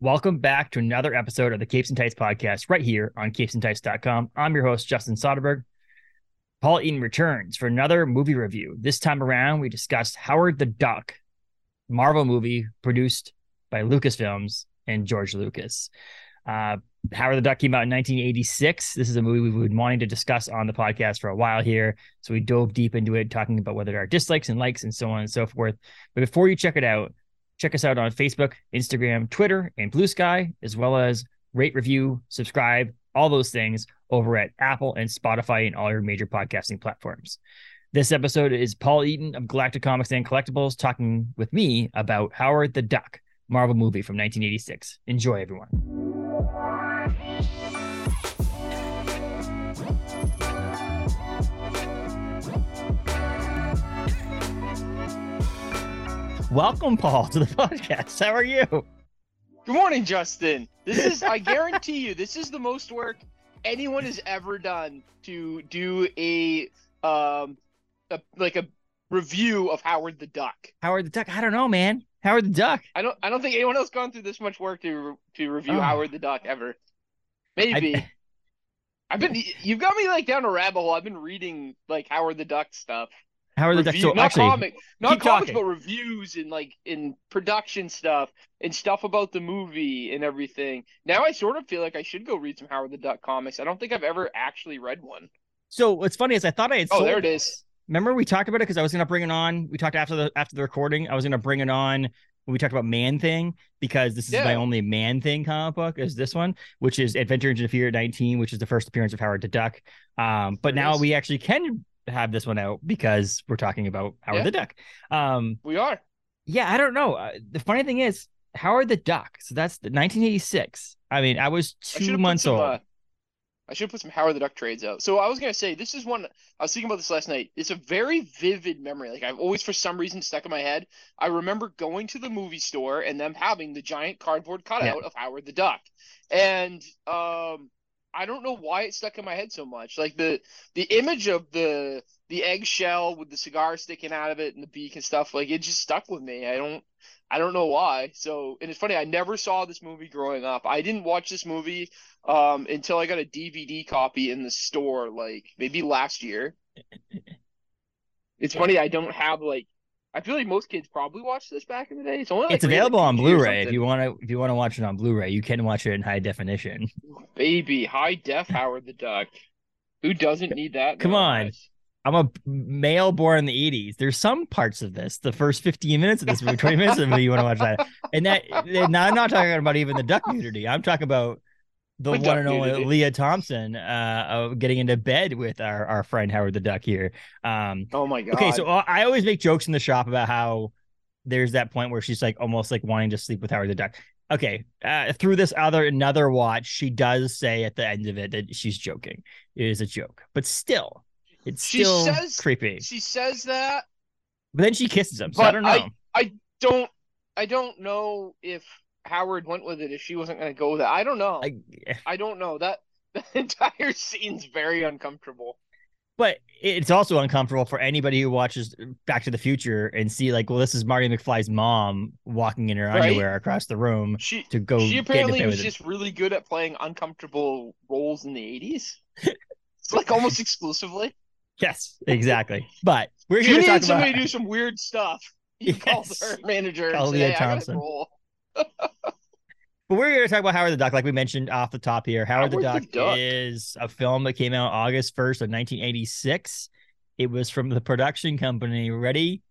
Welcome back to another episode of the Capes and Tights podcast right here on capesandtights.com. I'm your host, Justin Soderberg. Paul Eaton returns for another movie review. This time around, we discussed Howard the Duck, Marvel movie produced by Lucasfilms and George Lucas. Uh, Howard the Duck came out in 1986. This is a movie we've been wanting to discuss on the podcast for a while here. So we dove deep into it, talking about whether there are dislikes and likes and so on and so forth. But before you check it out, check us out on Facebook, Instagram, Twitter, and Blue Sky, as well as rate, review, subscribe, all those things over at Apple and Spotify and all your major podcasting platforms. This episode is Paul Eaton of Galactic Comics and Collectibles talking with me about Howard the Duck, Marvel movie from 1986. Enjoy, everyone. Welcome, Paul, to the podcast. How are you? Good morning, Justin. This is, I guarantee you, this is the most work anyone has ever done to do a, um, a, like a review of Howard the Duck. Howard the Duck? I don't know, man. Howard the Duck. I don't, I don't think anyone else gone through this much work to to review Oh. Howard the Duck ever. Maybe. I- I've been, you've got me like down a rabbit hole. I've been reading like Howard the Duck stuff. Howard the Duck. Review- So not actually, comic, not comics, talking. but reviews and like in production stuff and stuff about the movie and everything. Now I sort of feel like I should go read some Howard the Duck comics. I don't think I've ever actually read one. so what's funny is I thought I had. Oh, there it is. Remember we talked about it because I was gonna bring it on. We talked after the after the recording. I was gonna bring it on when we talked about Man Thing because this is my only Man Thing comic book is this one, which is Adventure into Fear 19, which is the first appearance of Howard the Duck. Um, but There now is. we actually can have this one out because we're talking about Howard Yeah. the Duck. Um, We are. yeah, I don't know. Uh, the funny thing is Howard the Duck. So that's the 1986. I mean, I was two should've months some, old. uh, I should put some Howard the Duck trades out. So I was gonna say this is one I was thinking about this last night. It's a very vivid memory. Like I've always for some reason stuck in my head. I remember going to the movie store and them having the giant cardboard cutout of Howard the Duck. And um I don't know why it stuck in my head so much. Like the the image of the the eggshell with the cigar sticking out of it and the beak and stuff, like it just stuck with me. I don't I don't know why. So, and it's funny, I never saw this movie growing up. I didn't watch this movie um until I got a DVD copy in the store like maybe last year. It's funny I don't have like I feel like most kids probably watched this back in the day. It's only like it's available on Blu-ray if you want to if you want to watch it on Blu-ray. You can watch it in high definition. Baby, high def Howard the Duck. Who doesn't need that? Come on. I'm a male born in the 80s. There's some parts of this, the first 15 minutes of this movie, 20 minutes of the movie, you want to watch that. And that, and I'm not talking about even the duck nudity. I'm talking about the one duck and only nudity. Lea Thompson uh, of getting into bed with our, our friend Howard the Duck here. Um, Oh my god. okay, so I always make jokes in the shop about how there's that point where she's like almost like wanting to sleep with Howard the Duck. Okay, uh, through this other another watch, she does say at the end of it that she's joking. It is a joke, but still, it's She still says- creepy. she says that But then she kisses him, so I don't know. I- don't I don't know if Howard went with it if she wasn't going to go with it. I don't know. I, I, don't know. That the entire scene's very uncomfortable. but it's also uncomfortable for anybody who watches Back to the Future and see like, well, this is Marty McFly's mom walking in her Right. underwear across the room She to go. she apparently was just really good at playing uncomfortable roles in the 80s. it's like almost exclusively. Yes, exactly. But we're here you to talk need somebody about. to do some weird stuff, you call Yes. her manager Call and say, hey, I got Thompson. But we're here to talk about Howard the Duck, like we mentioned off the top here. Howard, the, Duck the Duck. is a film that came out August 1st of 1986. It was from the production company Ready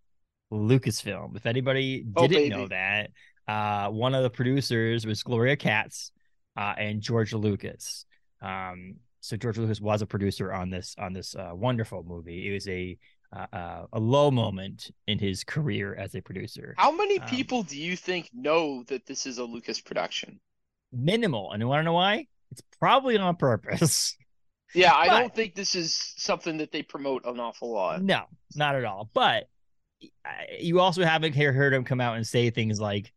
Lucasfilm. If anybody Oh, didn't know that, uh, one of the producers was Gloria Katz uh, and George Lucas. Um, so George Lucas was a producer on this on this uh, wonderful movie. It was a uh, uh, a low moment in his career as a producer. How many Um, people do you think know that this is a Lucas production? Minimal, and you want to know why? It's probably on purpose. Yeah, I But- don't think this is something that they promote an awful lot. No, not at all. But you also haven't hear- heard him come out and say things like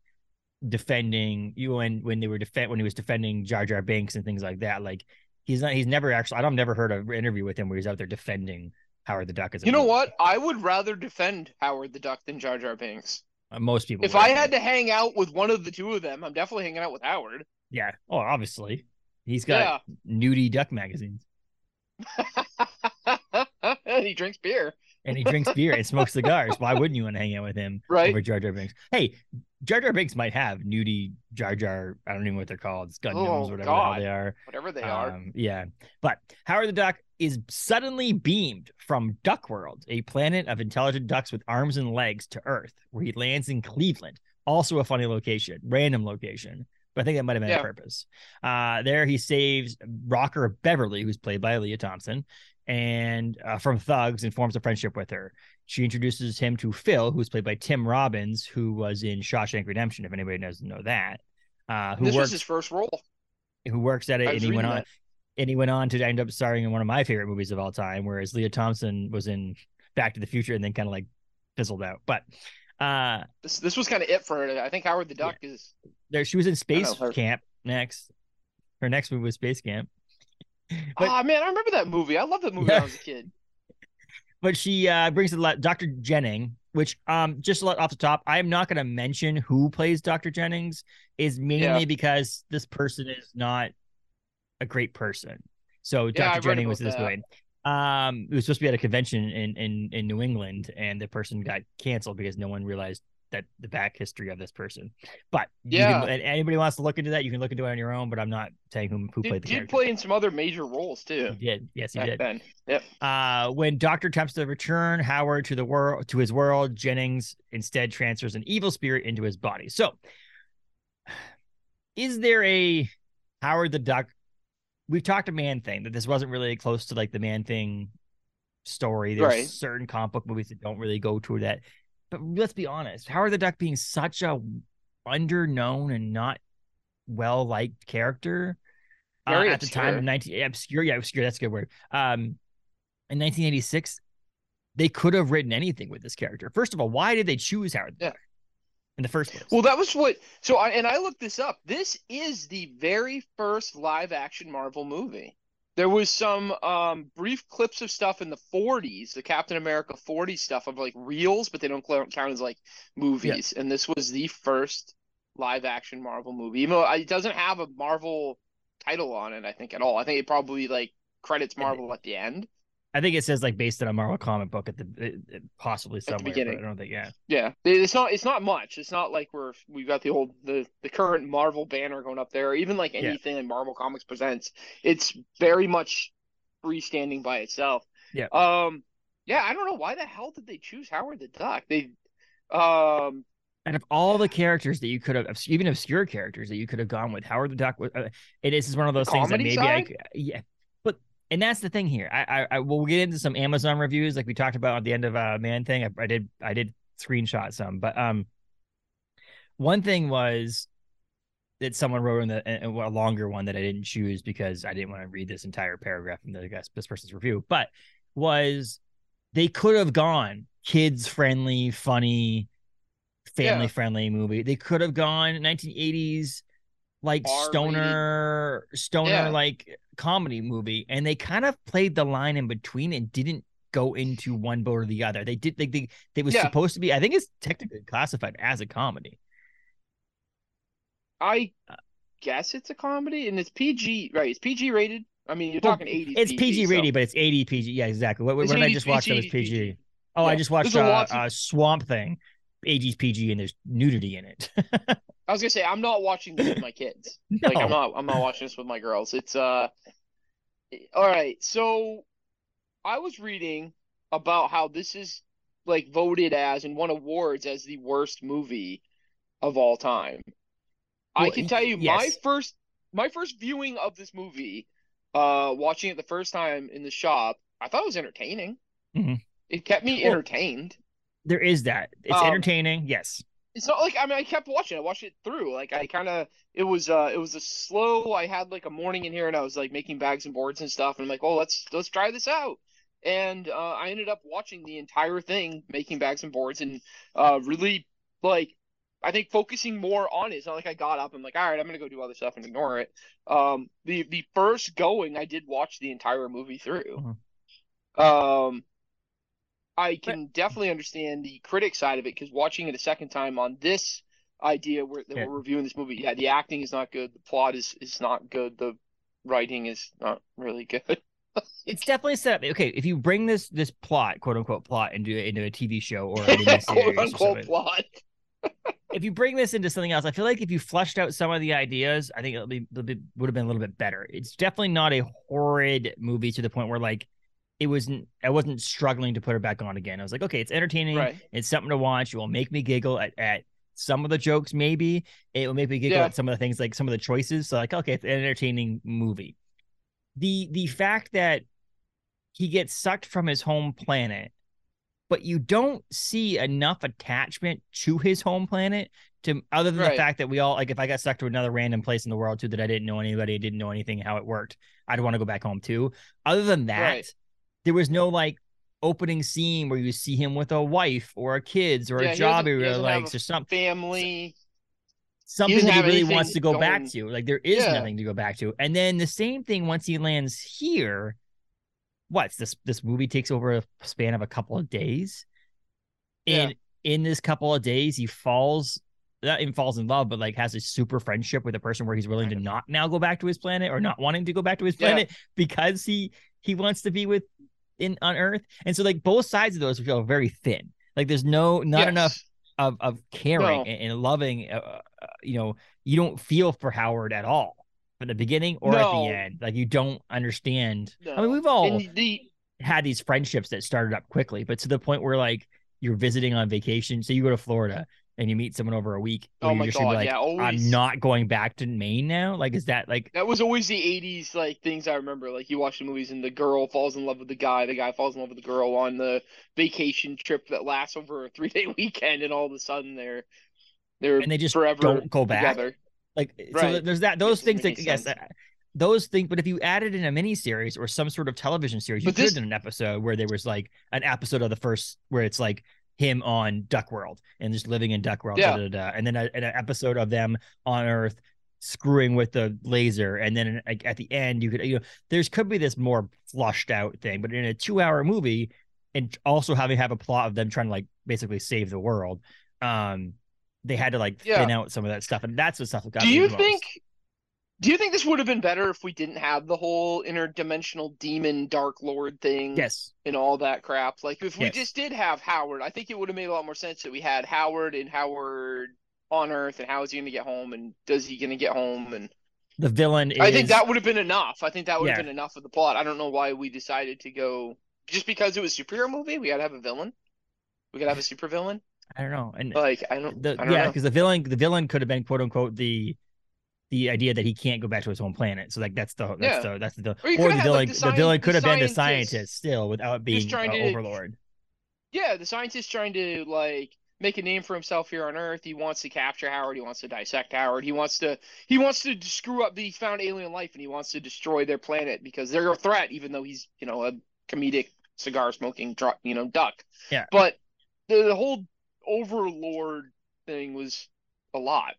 defending you when when they were defend when he was defending Jar Jar Binks and things like that. Like he's not he's never actually I don't never heard an interview with him where he's out there defending Howard the Duck a You know what? I would rather defend Howard the Duck than Jar Jar Binks. Uh, Most people. If would, I had to hang out with one of the two of them, I'm definitely hanging out with Howard. yeah. Oh, obviously, he's got nudie duck magazines, and he drinks beer. And he drinks beer and smokes cigars. Why wouldn't you want to hang out with him Right. over Jar Jar Binks? Hey, Jar Jar Binks might have nudie Jar Jar. I don't even know what they're called. It's Gundams, Oh, whatever the God. hell they are. Whatever they are. Um, yeah. But Howard the Duck is suddenly beamed from Duck World, a planet of intelligent ducks with arms and legs, to Earth, where he lands in Cleveland. Also a funny location, random location. But I think that might have been Yeah. on purpose. Uh, there he saves Rocker Beverly, who's played by Lea Thompson, and uh, from thugs and forms a friendship with her. She introduces him to Phil, who's played by Tim Robbins, who was in Shawshank Redemption, if anybody doesn't know that. Uh, who this works was his first role. who works at it, and he went on, that. and he went on to end up starring in one of my favorite movies of all time, whereas Lea Thompson was in Back to the Future and then kind of like fizzled out. But uh, This this was kind of it for her. I think Howard the Duck is. there she was in Space her. Camp next. Her next movie was Space Camp. But oh man, I remember that movie. I love that movie when I was a kid. but she uh brings it Dr. Jennings, which um just a lot off the top, I am not gonna mention who plays Dr. Jennings, is mainly Yeah. because this person is not a great person. So Yeah, Dr. Jennings was this that. way. Um it was supposed to be at a convention in in in New England and the person got canceled because no one realized that the back history of this person. But Yeah. can, anybody wants to look into that, you can look into it on your own, but I'm not saying who who played Did, the did character. play in some other major roles too. He did. Yes, he did. then. Yep. Uh, when Doctor attempts to return Howard to the world to his world, Jennings instead transfers an evil spirit into his body. So, is there a Howard the Duck? We've talked a Man Thing that this wasn't really close to like the Man Thing story. There's Right. certain comic book movies that don't really go to that. But let's be honest, Howard the Duck being such a underknown and not well liked character uh, at the time of obscure. 19 obscure yeah obscure that's a good word um in 1986 they could have written anything with this character first of all why did they choose howard the Yeah. Duck in the first place Well, that was what. So, I, and I looked this up. This is the very first live action Marvel movie. There was some um, brief clips of stuff in the 40s, the Captain America 40 stuff of like reels, but they don't count as like movies. And this was the first live action Marvel movie. Even though it doesn't have a Marvel title on it, I think at all. I think it probably like credits Marvel at the end. I think it says like based on a marvel comic book at the it, it- possibly somewhere but beginning. i don't think yeah Yeah, it's not. It's not much. It's not like we're we've got the old the the current Marvel banner going up there, or even like Yeah. anything that Marvel Comics presents. It's very much freestanding by itself. Yeah. Um. Yeah, I don't know why the hell did they choose Howard the Duck. They, um, out of all the characters that you could have even obscure characters that you could have gone with howard the duck was uh, it is one of those things that maybe i side? c- yeah and that's the thing here i i, I we'll get into some amazon reviews like we talked about at the end of uh man thing I, I did i did screenshot some but um one thing was that someone wrote in the a, a longer one that i didn't choose because i didn't want to read this entire paragraph in the guess this person's review but was they could have gone kids friendly funny family friendly movie. They could have gone 1980s like R-rated. stoner stoner Yeah. like comedy movie and they kind of played the line in between and didn't go into one boat or the other. They did they they, they was Yeah. supposed to be I think it's technically classified as a comedy. I Uh, guess it's a comedy and it's PG, right? It's PG rated. I mean, you're Well, talking 80s. It's PG so- rated but it's 80 PG. Yeah, exactly. What, what did I 80s just watch that was PG. PG? Oh, I just watched a uh, of- uh, Swamp Thing. 80s PG and there's nudity in it. I was gonna say I'm not watching this with my kids. no. Like I'm not I'm not watching this with my girls. It's uh all right. So I was reading about how this is like voted as and won awards as the worst movie of all time. I can tell you my first my first viewing of this movie, uh watching it the first time in the shop, I thought it was entertaining. Mhm. It kept me Well, entertained. there is that. It's Um, entertaining. Yes. It's not like I mean I kept watching. I watched it through. Like I kind of it was uh it was a slow. I had like a morning in here and I was like making bags and boards and stuff. And I'm like, oh let's let's try this out. And uh, I ended up watching the entire thing, making bags and boards, and uh really like I think focusing more on it. It's not like I got up and I'm like, all right, I'm gonna go do other stuff and ignore it. Um, the the first going, I did watch the entire movie through. Um, I can but, definitely understand the critic side of it because watching it a second time on this idea where that yeah. we're reviewing this movie, yeah, the acting is not good, the plot is is not good, the writing is not really good. it's definitely set up. Okay, if you bring this this plot, quote unquote plot, into into a TV show or a quote unquote plot. if you bring this into something else, I feel like if you fleshed out some of the ideas, I think it be, would have been a little bit better. It's definitely not a horrid movie to the point where like it wasn't I wasn't struggling to put it back on again. I was like, okay, it's entertaining. Right. It's something to watch. It will make me giggle at, at some of the jokes, maybe. It will make me giggle yeah. at some of the things, like some of the choices. So like, okay, it's an entertaining movie. The the fact that he gets sucked from his home planet, but you don't see enough attachment to his home planet to other than right. the fact that we all like if I got stuck to another random place in the world too that I didn't know anybody, didn't know anything how it worked, I'd want to go back home too. Other than that, right there was no like opening scene where you see him with a wife or a kids or yeah, a job he, really likes or something family something that he really wants to go going... back to like there is yeah. nothing to go back to and then the same thing once he lands here what's this this movie takes over a span of a couple of days and yeah. in this couple of days he falls not even falls in love, but like has a super friendship with a person where he's willing to not now go back to his planet or not wanting to go back to his planet yeah. because he he wants to be with in on Earth, and so like both sides of those feel very thin. Like there's no not yes. enough of of caring no. and, and, loving. Uh, uh, you know, you don't feel for Howard at all from the beginning or no. at the end. Like you don't understand. No. I mean, we've all the... had these friendships that started up quickly, but to the point where like you're visiting on vacation. So you go to Florida and you meet someone over a week. Oh my god, like, yeah, always. I'm not going back to Maine now. Like, is that like that was always the '80s like things I remember. Like you watch the movies and the girl falls in love with the guy, the guy falls in love with the girl on the vacation trip that lasts over a three day weekend, and all of a sudden they're they're and they just forever don't go back. Together. Like, right. so there's that those things that yes. Uh, those things, but if you added in a mini series or some sort of television series, you but could this... in an episode where there was like an episode of the first where it's like him on Duck World and just living in Duck World. Yeah. Da, da, da. And then a, an episode of them on Earth screwing with the laser. And then like, at the end, you could, you know, there's could be this more flushed out thing, but in a two hour movie and also having have a plot of them trying to like basically save the world. Um, they had to like yeah. thin out some of that stuff. And that's what stuff got Do you think do you think this would have been better if we didn't have the whole interdimensional demon dark lord thing? Yes. And all that crap. Like if we yes. just did have Howard, I think it would have made a lot more sense that we had Howard and Howard on Earth and how is he gonna get home and does he gonna get home and the villain is... I think that would have been enough. I think that would yeah. have been enough of the plot. I don't know why we decided to go just because it was a superhero movie, we gotta have a villain. We gotta have a super villain. I don't know. And like I don't, the, I don't yeah, because the villain the villain could have been quote unquote the the idea that he can't go back to his home planet. So like that's the that's yeah. the that's the or, or the like the, the, villain could have been the scientist still without being uh, to, overlord. Yeah, the scientist trying to like make a name for himself here on Earth. He wants to capture Howard. He wants to dissect Howard. He wants to he wants to screw up the found alien life and he wants to destroy their planet because they're a threat, even though he's you know a comedic cigar smoking you know duck. Yeah. But the, the whole overlord thing was a lot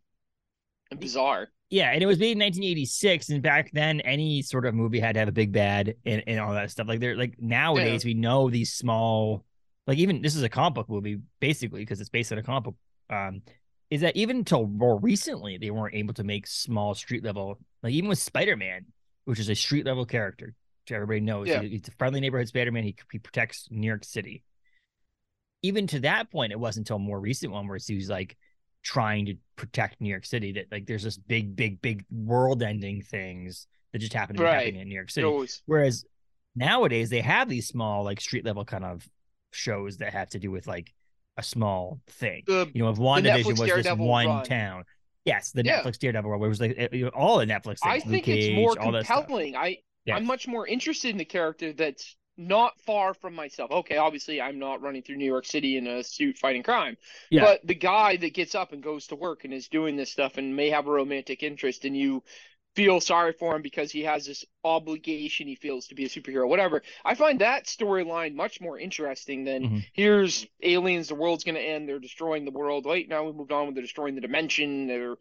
and bizarre. Yeah, and it was made in 1986, and back then, any sort of movie had to have a big bad and, and all that stuff. Like they're like nowadays, yeah. we know these small, like even this is a comic book movie basically because it's based on a comic book. Um, is that even until more recently they weren't able to make small street level, like even with Spider Man, which is a street level character, which everybody knows. Yeah. He, he's a friendly neighborhood Spider Man. He he protects New York City. Even to that point, it wasn't until more recent one where he was like trying to protect New York City. That like there's this big, big, big world-ending things that just happen to be happening in New York City. Always. Whereas nowadays they have these small, like street level kind of shows that have to do with like a small thing. The, you know, if WandaVision was just one run. town. Yes, the yeah. Netflix Daredevil where it was like you know, all the Netflix. Things, I think Cage, it's more compelling. I yeah. I'm much more interested in the character that's not far from myself. Okay, obviously I'm not running through New York City in a suit fighting crime. Yeah. But the guy that gets up and goes to work and is doing this stuff and may have a romantic interest and you feel sorry for him because he has this obligation he feels to be a superhero, whatever. I find that storyline much more interesting than mm-hmm. here's aliens, the world's gonna end, they're destroying the world. Wait, now we moved on with they're destroying the dimension, they're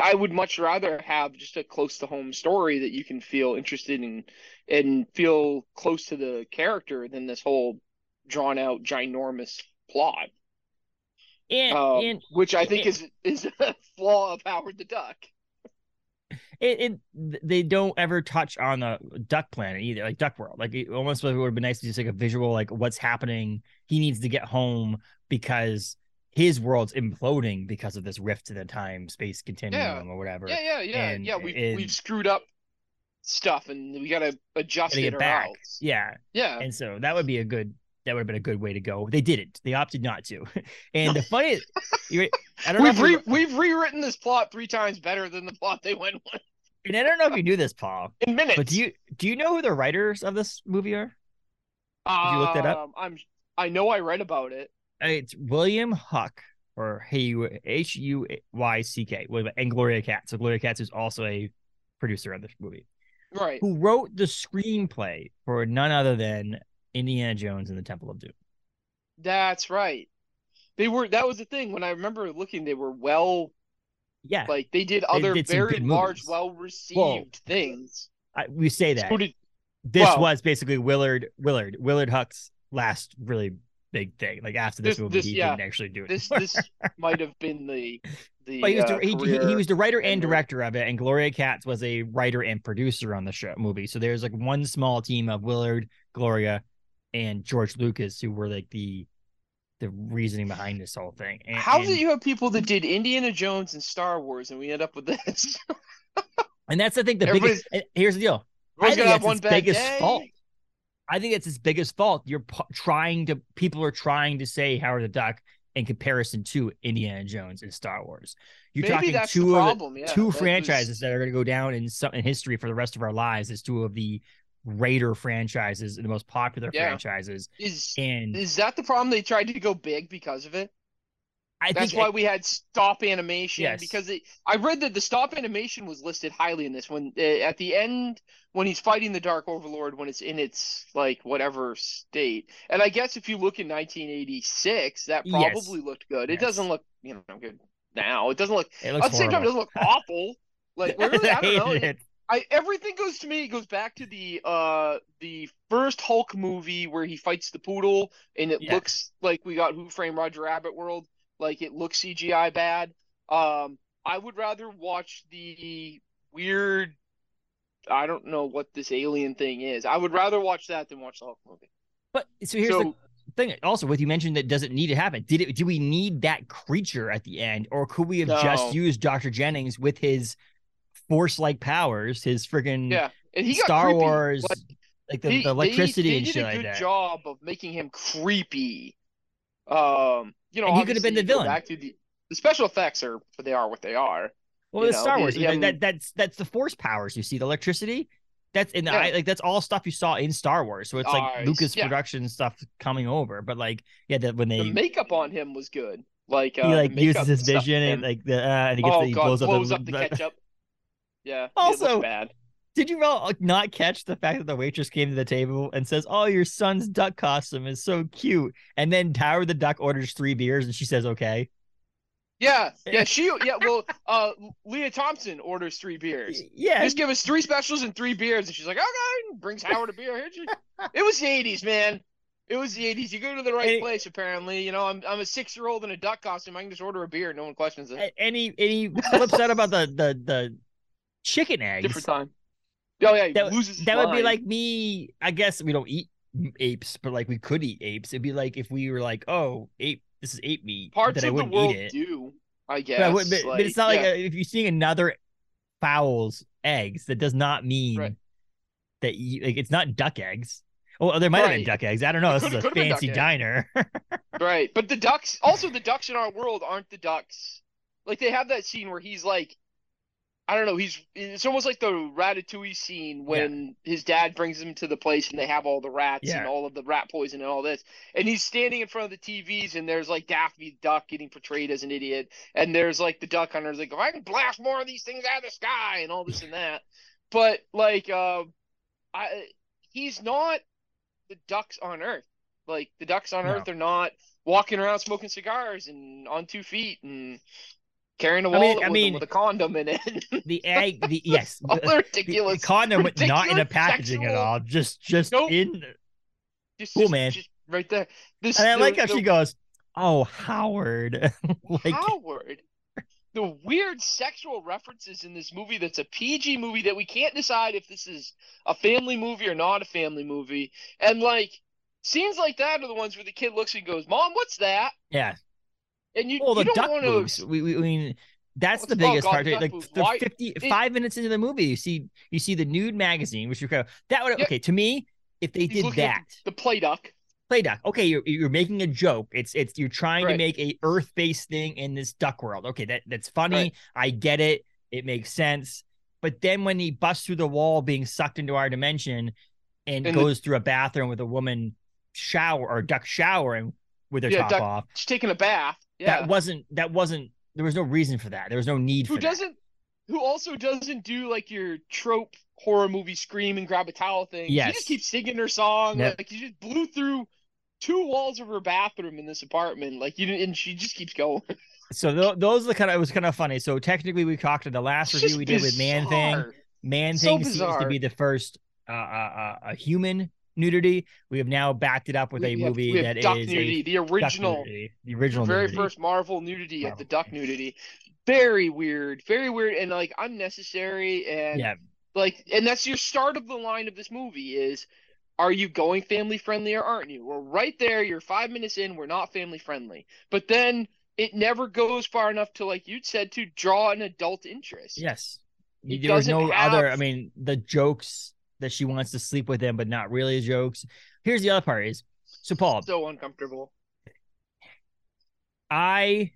I would much rather have just a close to home story that you can feel interested in and feel close to the character than this whole drawn out, ginormous plot. And, um, and which I think and- is is a flaw of Howard the Duck. it, it they don't ever touch on the duck planet either, like Duck World. Like it almost would have been nice to just like a visual, like what's happening. He needs to get home because his world's imploding because of this rift to the time space continuum or whatever. Yeah, yeah, yeah, And- yeah. We've and- we've screwed up stuff, and we gotta adjust Gotta it back. else. Yeah, Yeah, and so that would be a good. That would have been a good way to go. They didn't. They opted not to. And the funny, I don't know. we've if you- we've rewritten this plot three times better than the plot they went with and I don't know if you knew this, Paul, in minutes. but do you do you know who the writers of this movie are? you look that up? Um, I'm I know I read about it. It's William Huyck or H U Y C K and Gloria Katz. So Gloria Katz is also a producer on this movie, Right. who wrote the screenplay for none other than Indiana Jones and the Temple of Doom. That's right. They were that was the thing when I remember looking they were well Yeah, like they did other did very large well received things. I, we say that So did this well- was basically Willard Willard Willard Huyck's last really big thing. Like after this, This- movie, this- he yeah. didn't actually do it. this anymore. this might have been the the But he was, uh, the, he, he, he was the writer and director of it, and Gloria Katz was a writer and producer on the show movie. So there's like one small team of Willard, Gloria, and George Lucas who were like the the reasoning behind this whole thing. And, How and, did you have people that did Indiana Jones and Star Wars and we end up with this? and that's I think the Everybody's- biggest. Here's the deal. I think that's one his biggest day. fault. I think it's his biggest fault. You're pu- trying to people are trying to say Howard the Duck in comparison to Indiana Jones and Star Wars. You're Maybe talking two of the, yeah, two that was- franchises that are going to go down in some in history for the rest of our lives as two of the Raider franchises and the most popular Yeah. franchises. is And is that the problem? They tried to go big because of it. I That's why we had stop animation Yes. because it, I read that the stop animation was listed highly in this when uh, at the end when he's fighting the Dark Overlord when it's in its like whatever state. And I guess if you look in 1986, that Yes. probably looked good. It doesn't look you know good now. It doesn't look it looks at the same time it doesn't look awful. Like really, I don't know. it. I everything goes to me goes back to the uh the first Hulk movie where he fights the poodle and it Yeah. looks like we got Who Framed Roger Rabbit world like it looks CGI bad. Um I would rather watch the weird I don't know what this alien thing is. I would rather watch that than watch the Hulk movie. But so here's the thing also with you mentioned that doesn't need to happen did it do we need that creature at the end or could we have No. just used dr jennings with his force like powers his friggin yeah, and he star creepy. wars Like, like the, he- the electricity they, and they shit did a like good that job of making him creepy. Um, you know, And he could have been the villain. Back to the, the special effects are they are what they are. well the know, star wars him- that, that's that's the force powers you see the electricity that's in the Yeah. I, like that's all stuff you saw in star wars so it's like lucas Yeah. production stuff coming over but like yeah that when they The makeup on him was good. Like uh, he like uses his vision on and like the uh, and he gets oh the, he god, blows, blows up up the, the ketchup. Yeah, Also, bad. Did you all not catch the fact that the waitress came to the table and says, "Oh, your son's duck costume is so cute," and then Tower the duck orders three beers and she says, "Okay." Yeah, yeah, she, yeah. Well, uh, Lea Thompson orders three beers. Yeah, Just give us three specials and three beers, and she's like, okay, and brings Howard a beer. Here, It was the '80s, man. It was the '80s. You go to the right And- place, apparently. You know, I'm I'm a six year old in a duck costume. I can just order a beer. No one questions it. A- and he and he flips out about the the the chicken eggs. Different time. Oh yeah, That, that would be like me. I guess we don't eat apes, but like we could eat apes. It'd be like if we were like, "Oh, ape, this is ape meat," parts that I of the wouldn't world eat it. do. I guess. But, I would- but, but it's not like a, if you're seeing another fowl's eggs, that does not mean Right. that you like it's not duck eggs. Oh, there might have been duck eggs. I don't know. It This is a could've been duck fancy diner. Right, but the ducks also the ducks in our world aren't the ducks. Like they have that scene where he's like, I don't know, he's it's almost like the Ratatouille scene when his dad brings him to the place and they have all the rats Yeah. and all of the rat poison and all this, and he's standing in front of the TVs and there's like Daffy Duck getting portrayed as an idiot, and there's like the duck hunters like, if I can blast more of these things out of the sky and all this and that, but like, uh, I he's not the ducks on Earth. Like the ducks on No. Earth are not walking around smoking cigars and on two feet and carrying a I mean- wallet I with, mean- them with a condom in it. the egg, the yes, the, the the condom, with- not in a ridiculous packaging at all. Just just Nope. in. just, Cool, just- man. just right there. This And I the- like how the she goes, "Oh, Howard." like Howard. The weird sexual references in this movie that's a PG movie that we can't decide if this is a family movie or not a family movie. And like scenes like that are the ones where the kid looks and goes, Mom, what's that? yeah. And you, Well, you the don't duck want moves. We, we, I mean, that's the Oh, biggest part. the Like the Why- 50, five minutes into the movie, you see you see the nude magazine, which you go, that would Yep. okay to me. If they He's did that, the play duck. play duck. Okay, you're you're making a joke. It's it's you're trying to make a Earth based thing in this duck world. Okay, that that's funny. Right. I get it. It makes sense. But then when he busts through the wall, being sucked into our dimension, and, And the- goes through a bathroom with a woman shower or duck showering with her Yeah, top duck- off, She's taking a bath. Yeah. that wasn't that wasn't there was no reason for that. There was no need who for that. Who doesn't who also doesn't do like your trope horror movie scream and grab a towel thing. Yes. She just keeps singing her song. Yep. Like you just blew through two walls of her bathroom in this apartment. Like you didn't and she just keeps going. So th- those are the kind of it was kind of funny. So technically, we talked in the last It's review we did with Man Thing. Man So Thing seems to be the first uh, uh, uh, a human nudity. We have now backed it up with a have- movie we have that is duck a nudity, the duck original nudity, the original very nudity. first Marvel nudity of the duck nudity. Very weird, very weird, and like unnecessary, and Yeah, like, and that's your start of the line of this movie is, are you going family friendly or aren't you? We're right there. You're five minutes in. We're not family friendly, but then it never goes far enough to, like you said, to draw an adult interest. yes. It there was no doesn't other. I mean, the jokes that she wants to sleep with him, but not really jokes. Here's the other part: is so Paul, So uncomfortable. I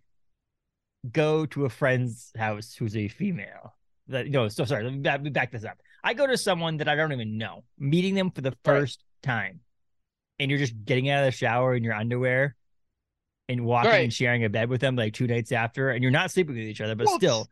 go to a friend's house who's a female. That no, so sorry. Let me back, back this up. I go to someone that I don't even know, meeting them for the first time, and you're just getting out of the shower in your underwear and walking Right. and sharing a bed with them like two nights after, and you're not sleeping with each other, but still,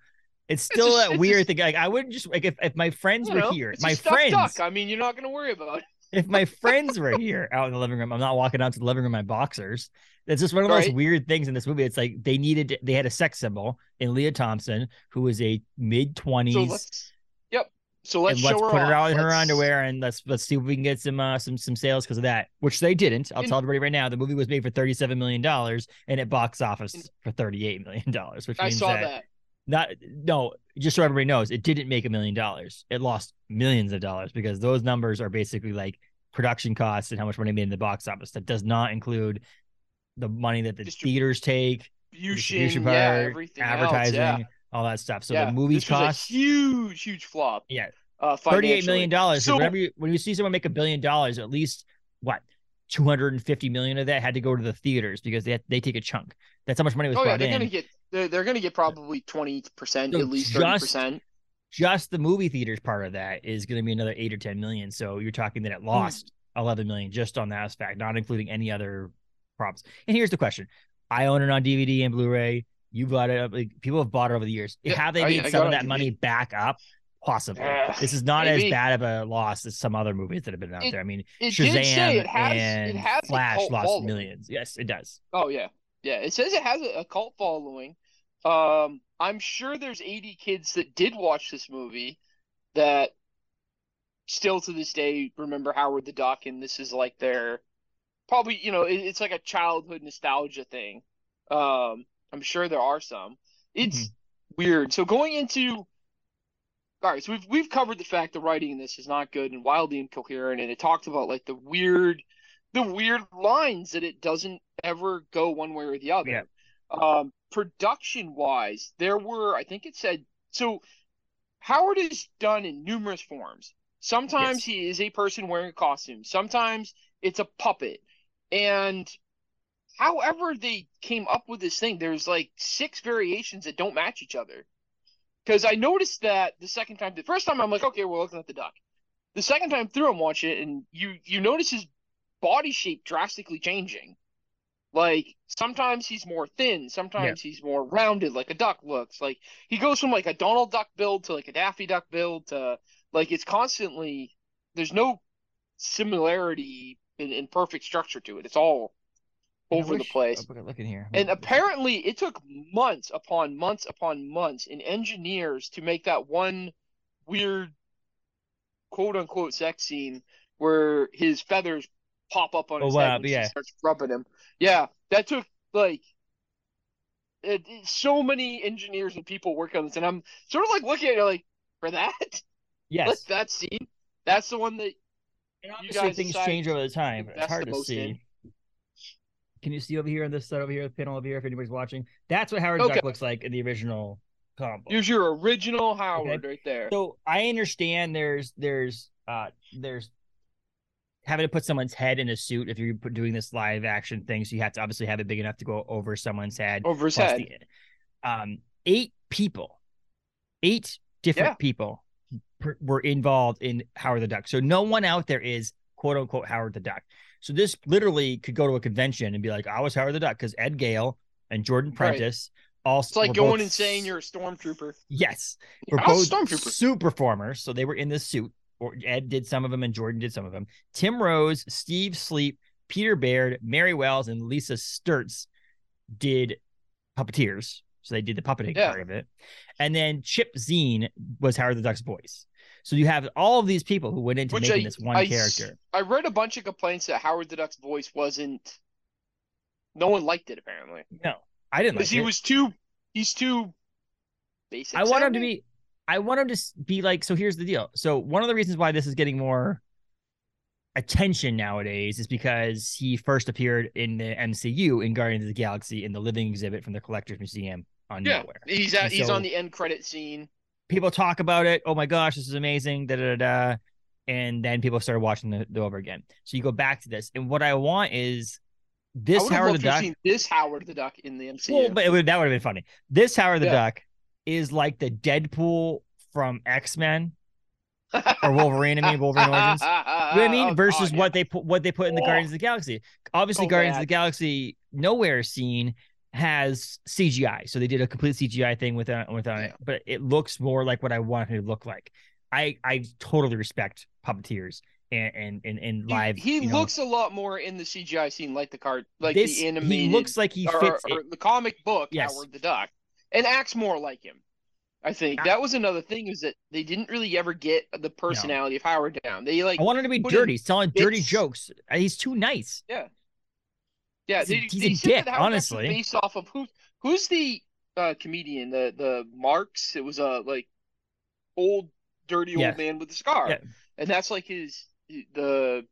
it's still it's that a- weird thing. Like I wouldn't just like if, if my friends were know, here, my friends, duck. I mean, you're not going to worry about it. if my friends were here out in the living room, I'm not walking out to the living room in my boxers. It's just one of those Right. weird things in this movie. It's like they needed, they had a sex symbol in Lea Thompson, who was a mid So 20s. let's. Yep. So let's, let's show her put her off. out in her underwear and let's let's see if we can get some uh, some some sales because of that, which they didn't. I'll In- tell everybody right now, the movie was made for thirty seven million dollars and it box office In- for thirty eight million dollars, which I means saw that, that. Not no, just so everybody knows, it didn't make a million dollars. It lost millions of dollars because those numbers are basically like production costs and how much money made in the box office. That does not include the money that the Distrib- theaters take, Distribution, distribution yeah, part, everything advertising, else, yeah. all that stuff. So yeah. the movie this cost a huge, huge flop. Yeah. Uh, thirty-eight million dollars. So So whenever you, when you see someone make a billion dollars, at least what two hundred and fifty million of that had to go to the theaters because they they take a chunk. That's how much money was oh yeah, brought they're in. gonna get they're, they're gonna get probably twenty percent, So at least 30%. Just the movie theaters part of that is going to be another eight or ten million. So you're talking that it lost eleven million just on that aspect, not including any other props. And here's the question: I own it on DVD and Blu-ray. You bought it. Like, people have bought it over the years. Yeah, have they made I some got of that on money back up? Possibly. Uh, this is not as bad of a loss as some other movies that have been out It- there. I mean, Shazam it has and it has Flash lost following. millions. Yes, it does. Oh yeah, yeah. It says it has a, a cult following. Um, I'm sure there's 80 kids that did watch this movie that still to this day remember Howard the Duck, and this is like their probably you know it, it's like a childhood nostalgia thing. Um, I'm sure there are some. It's Mm-hmm. weird. So going into all right, so we've we've covered the fact the writing in this is not good and wildly incoherent, and it talked about like the weird, the weird lines that it doesn't ever go one way or the other. Yeah. Um, production wise, there were I think it said so. Howard is done in numerous forms. Sometimes Yes. he is a person wearing a costume. Sometimes it's a puppet, and however they came up with this thing, there's like six variations that don't match each other. Because I noticed that the second time, the first time I'm like, okay, we're looking at the duck. The second time through, I'm watching it, and you you notice his body shape drastically changing. Like sometimes he's more thin, sometimes he's more rounded, like a duck looks. Like he goes from like a Donald Duck build to like a Daffy Duck build to like it's constantly there's no similarity in, in perfect structure to it. It's all over the place. oh, Look in here. And apparently, it took months upon months upon months in engineers to make that one weird, quote unquote, sex scene where his feathers pop up on Oh, his wow, head when yeah. she starts rubbing him. Yeah, that took like it, it- so many engineers and people work on this, and I'm sort of like looking at it like for that, Yes. like that scene. That's the one that And obviously things change over the time. It's hard to see. in. Can you see over here on this side over here, the panel over here, if anybody's watching? That's what Howard Okay. Duck looks like in the original comic book. Here's your original Howard right there. So I understand there's there's uh there's having to put someone's head in a suit if you're doing this live action thing. So you have to obviously have it big enough to go over someone's head. Over his head. the- um, eight people, eight different Yeah. people per- were involved in Howard the Duck. So no one out there is quote unquote Howard the Duck. So this literally could go to a convention and be like, I was Howard the Duck because Ed Gale and Jordan Right. Prentice also It's like going both and saying you're a stormtrooper. yes, were both stormtrooper. suit performers, so they were in the suit. Or Ed did some of them, and Jordan did some of them. Tim Rose, Steve Sleap, Peter Baird, Mary Wells, and Lisa Sturz did puppeteers. So they did the puppeting Yeah. part of it. And then Chip Zien was Howard the Duck's voice. So you have all of these people who went into Which making I- this one I character. I read a bunch of complaints that Howard the Duck's voice wasn't. No one liked it apparently No, I didn't like because he it. was too. He's too basic. I want him to be. I want him to be like. So here's the deal. So one of the reasons why this is getting more attention nowadays is because he first appeared in the MCU in Guardians of the Galaxy in the Living Exhibit from the Collectors Museum on Yeah, Knowhere. he's at, And he's so- on the end credit scene. People talk about it. Oh my gosh, this is amazing. Da da da. da. And then people started watching the, the over again. So you go back to this, and what I want is this Howard the loved to have Duck. seen this Howard the Duck in the MCU. Well, but it would, that would have been funny. This Howard the Yeah. Duck is like the Deadpool from X Men or Wolverine. I mean, Wolverine Origins. You know what I mean? Oh, Versus God, what they put what they put in the Oh. Guardians of the Galaxy. Obviously, So Guardians of the Galaxy Knowhere scene has CGI, so they did a complete CGI thing with it, with uh, on it, but it looks more like what I want it to look like. I I totally respect puppeteers and and and, and He- live. He, you know, looks a lot more in the CGI scene like the card, like this. the animated. he looks like he or, fits. or the comic book Yes. Howard the Duck, and acts more like him. I think I- that was another thing is that they didn't really ever get the personality of Howard down. They like I want him to be in dirty, he's telling dirty jokes. Uh, He's too nice. yeah, he's a- they, he's they a dick, that Howard Duck was honestly. based off of who who's the uh, comedian the the Marks. It was a like old dirty old man with a scar, Yeah. and that's like his the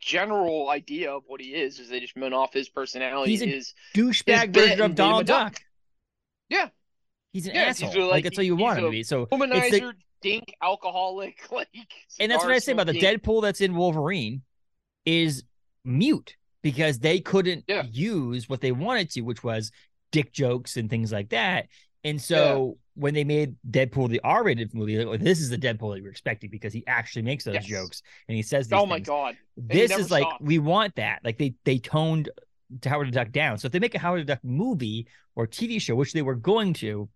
general idea of what he is. Is they just went off his personality. He's a his Douchebag version of made him a Donald duck. Duck. Yeah. He's an Yeah, he's asshole. a, like, like, that's what you he's want him to be. So it's the- dink, alcoholic, like. and that's what I say about the Deadpool that's in Wolverine is mute because they couldn't Yeah. use what they wanted to, which was dick jokes and things like that. And so when they made Deadpool the R-rated movie, like, this is the Deadpool that you're expecting because he actually makes those Yes. jokes and he says these Oh my god! This is like we want that. Like they they toned to Howard the Duck down. So if they make a Howard the Duck movie or TV show, which they were going to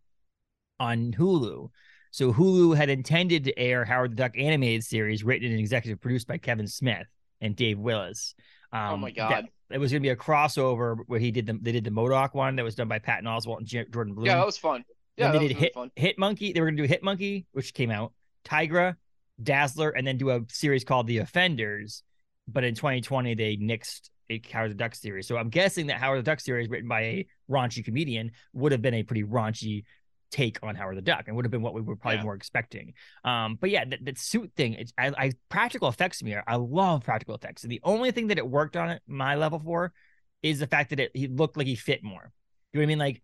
on Hulu. So Hulu had intended to air Howard the Duck animated series written and executive produced by Kevin Smith and Dave Willis. Um, Oh my that- god! it was going to be a crossover where he did the they did the MODOK one that was done by Patton Oswalt and J- Jordan Blum. Yeah, that was fun. Yeah, they did Hit fun. Hit Monkey. They were going to do Hit Monkey, which came out, Tigra, Dazzler, and then do a series called The Offenders. But in 2020, they nixed a Howard the Duck series. So I'm guessing that Howard the Duck series, written by a raunchy comedian, would have been a pretty raunchy take on Howard the Duck, and would have been what we were probably Yeah. more expecting. Um, but yeah, that, that suit thing, it's I, I practical effects me. I love practical effects, and the only thing that it worked on at my level for is the fact that it he looked like he fit more. You know what I mean? Like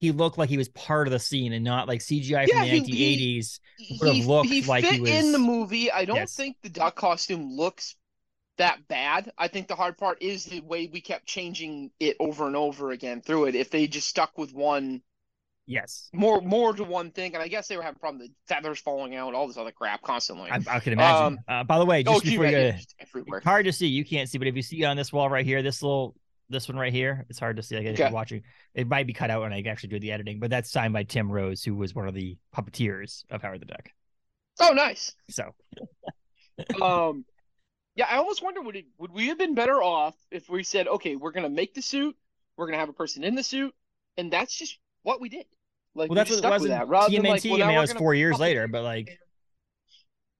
he looked like he was part of the scene and not like CGI Yeah, from the 1980s. He, would have looked he like fit he was- in the movie. I don't Yes. think the duck costume looks that bad. I think the hard part is the way we kept changing it over and over again through it. If they just stuck with one yes, more more to one thing, and I guess they were having problem the feathers falling out, all this other crap constantly. I, I can imagine. Um, uh, by the way, oh, just gee, before you go, hard to see. You can't see, but if you see on this wall right here, this little, this one right here, it's hard to see. I guess if you're watching, it might be cut out when I actually do the editing, but that's signed by Tim Rose, who was one of the puppeteers of Howard the Duck. Oh, nice. So um yeah i almost wonder would it would we have been better off if we said okay we're gonna make the suit we're gonna have a person in the suit and that's just what we did like well, we that's what it stuck was with that rather TMNT. than like well, I now mean, that was four years later, but like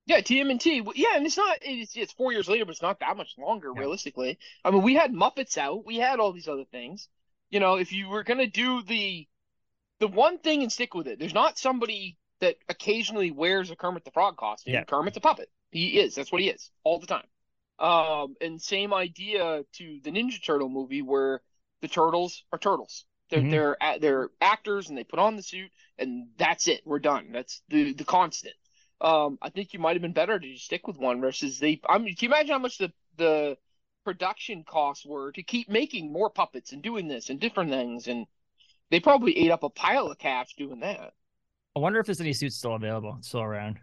Yeah, TMNT. Well, Yeah, and it's not. It's, it's four years later, but it's not that much longer, Yeah. realistically. I mean, we had Muppets out. We had all these other things. You know, if you were gonna do the the one thing and stick with it, there's not somebody that occasionally wears a Kermit the Frog costume. Yeah. Kermit's a puppet. He is. That's what he is all the time. Um, and same idea to the Ninja Turtle movie where the turtles are turtles. They're Mhm. they're they're actors and they put on the suit and that's it. We're done. That's the the constant. Um, I think you might have been better to just stick with one versus they. I mean, can you imagine how much the the production costs were to keep making more puppets and doing this and different things and they probably ate up a pile of cash doing that. I wonder if there's any suits still available, still around,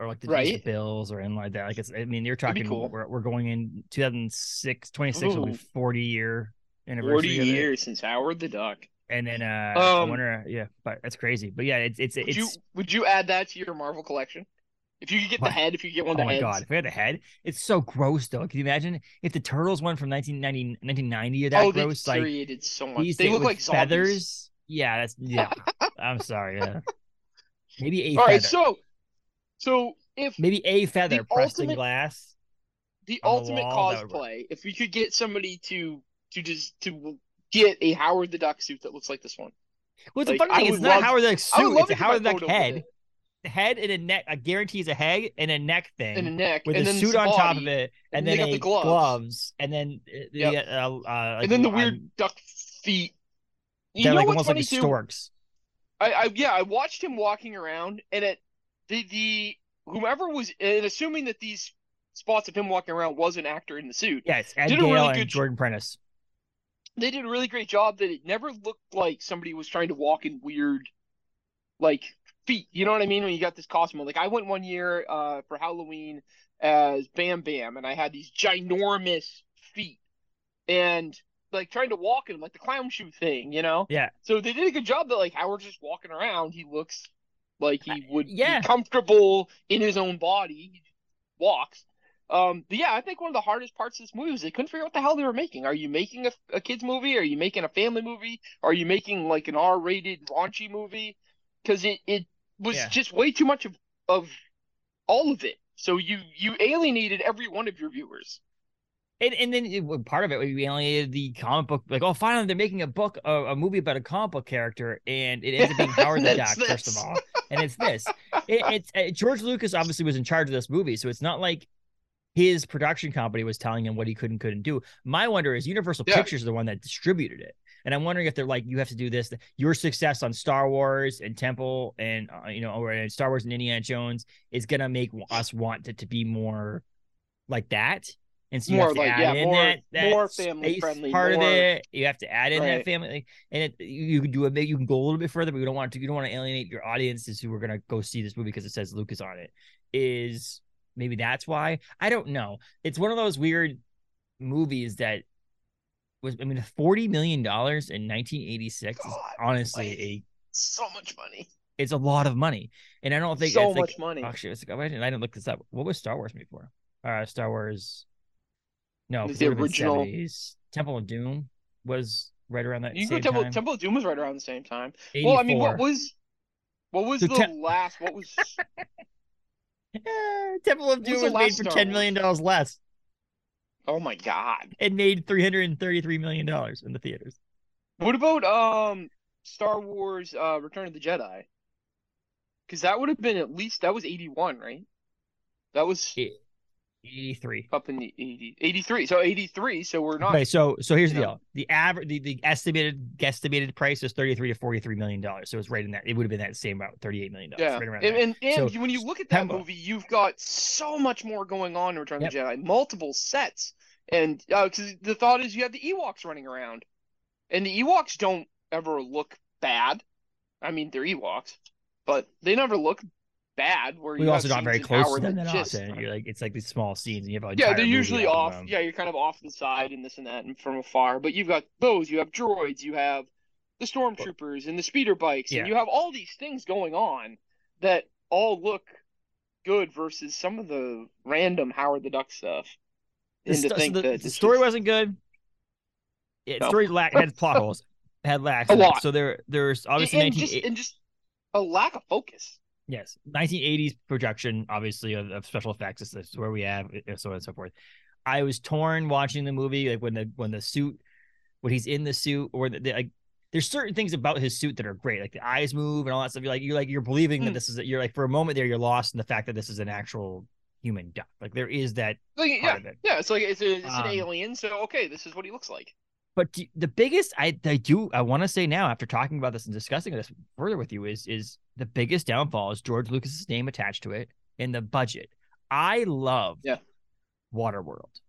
or like the, Right. the bills or anything like that. Like it's, I mean, you're talking. cool. We're, we're going in 2006, 26 will be 40 year anniversary. Forty of it. years since Howard the Duck. and then uh, I Um, wonder, yeah, but that's crazy. But yeah, it's it's Would it's. you would you add that to your Marvel collection? If you could get What? the head, if you get Oh one of the my heads. god! If we had the head, it's so gross though. Can you imagine if the turtles one from 1990, 1990 are that oh, they gross? Like so much. these They look like zombies. feathers. Yeah, that's yeah. I'm sorry. Yeah. Maybe a All feather. right, so so if Maybe a feather pressed in glass. the on the ultimate wall, that would work. cosplay, if we could get somebody to to just to get a Howard the Duck suit that looks like this one. Well, the Like, funny thing is, not love- Howard the Duck suit. It's a Howard the Duck head. head and a neck. I guarantee it's a head and a neck thing. and a neck, with and a suit on top of it, and, and then a the gloves. gloves, and then uh, the Yep. uh, uh, like, and then the um, weird duck feet. You know like what's almost like funny too? storks. I, I yeah, I watched him walking around, and it the the whomever was, and assuming that these spots of him walking around was an actor in the suit, Yes, Ed Did a Gale really and good- Jordan Prentice. they did a really great job that it never looked like somebody was trying to walk in weird, like feet. You know what I mean? When you got this costume, like I went one year uh for Halloween as Bam Bam, and I had these ginormous feet, and like trying to walk in like the clown shoe thing, you know? Yeah. So they did a good job that like Howard's just walking around, he looks like he would yeah. be comfortable in his own body. He walks. Um, but yeah, I think one of the hardest parts of this movie was they couldn't figure out what the hell they were making. Are you making a, a kids movie? Are you making a family movie? Are you making like an R-rated raunchy movie? Because it it was Yeah. just way too much of of all of it. So you you alienated every one of your viewers. And and then it, part of it we alienated the comic book. Like, oh, finally they're making a book, a, a movie about a comic book character, and it ends up being Howard the Duck. First of all, and it's this. It, it's uh, George Lucas obviously was in charge of this movie, so it's not like his production company was telling him what he could and couldn't do. My wonder is Universal Yeah. Pictures is the one that distributed it, and I'm wondering if they're like, you have to do this. Your success on Star Wars and Temple, and uh, you know, or in Star Wars and Indiana Jones is gonna make us want it to be more like that. And so you More have to like- add yeah, in more- that, that more space family-friendly, part of it. You have to add in that family, and it, you, can do a bit. You can go a little bit further, but you don't want to. You don't want to alienate your audiences who are gonna go see this movie because it says Lucas on it. Is maybe that's why I don't know. It's one of those weird movies that was. I mean, forty million dollars in 1986 is honestly like, a. So much money. It's a lot of money, and I don't think so it's much like, money. Oh shit! It's like, oh, I didn't, I didn't look this up. What was Star Wars made for? Uh, Star Wars. No, The 'cause it would've original- 70s. Temple of Doom was right around that You can go same Temple time. Temple of Doom was right around the same time. 84. Well, I mean, what was what was So the Tem- last? What was? Temple of Doom was was, made for ten million dollars less. Oh my God! It made three hundred and thirty-three million dollars in the theaters. What about um Star Wars uh Return of the Jedi? Because that would have been at least that was 81, right? That was It- Eighty-three. up in the 80, 83. So 83. So we're not. Okay, so so here's the know. deal: the average, the, the estimated guesstimated price is thirty-three to forty-three million dollars. So it's right in that. It would have been that same about thirty-eight million dollars. Yeah, right around and there. and, and So, when you look at that movie, you've got so much more going on in Return of the Jedi, multiple sets, and uh, because the thought is you have the Ewoks running around, and the Ewoks don't ever look bad. I mean, they're Ewoks, but they never look bad. Where we you also got very close to them that just- often. You're like it's like these small scenes, and you have Yeah, they're usually off. Yeah, you're kind of off the side and this and that and from afar. But you've got those, you have droids, you have the stormtroopers and the speeder bikes, Yeah. and you have all these things going on that all look good versus some of the random Howard the Duck stuff. The, And to sto- so the, that the story just- wasn't good. Yeah, the No. story lack had plot holes. Had lacks. A lot. So there, there's obviously and, 19, just and just a lack of focus. Yes, 1980s production, obviously of, of special effects. This is where we have so on and so forth. I was torn watching the movie, like when the when the suit, when he's in the suit, or the, the like. There's certain things about his suit that are great, like the eyes move and all that stuff. You're like you're like you're believing that Mm. this is you're like for a moment there you're lost in the fact that this is an actual human duck. Like there is that Like, part yeah, of it. yeah. It's like it's, a, it's Um, an alien, so okay, this is what he looks like. But do- the biggest I I do I want to say now after talking about this and discussing this further with you is is the biggest downfall is George Lucas's name attached to it and the budget. I love Yeah. Waterworld.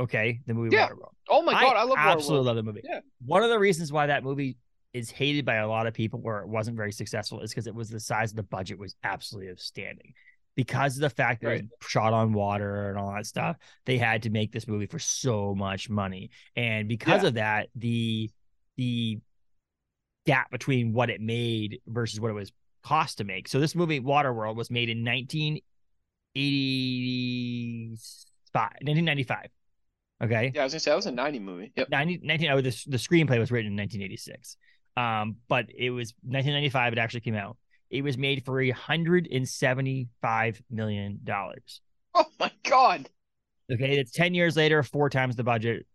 Okay, the movie Yeah. Waterworld. Oh my god, I, love absolutely Waterworld. Absolutely love the movie. Yeah. One of the reasons why that movie is hated by a lot of people or it wasn't very successful is because it was the size of the budget was absolutely outstanding. Because of the fact that it was shot on water and all that stuff, they had to make this movie for so much money. And because Yeah. of that, the the gap between what it made versus what it was cost to make. So this movie, Waterworld, was made in 1985. 1995. Okay. Yeah, I was gonna say that was a '90 movie. Yep. 90, 19, oh, the, the screenplay was written in 1986. Um, but it was 1995. It actually came out. It was made for a hundred and seventy-five million dollars. Oh my god. Okay, it's ten years later, four times the budget,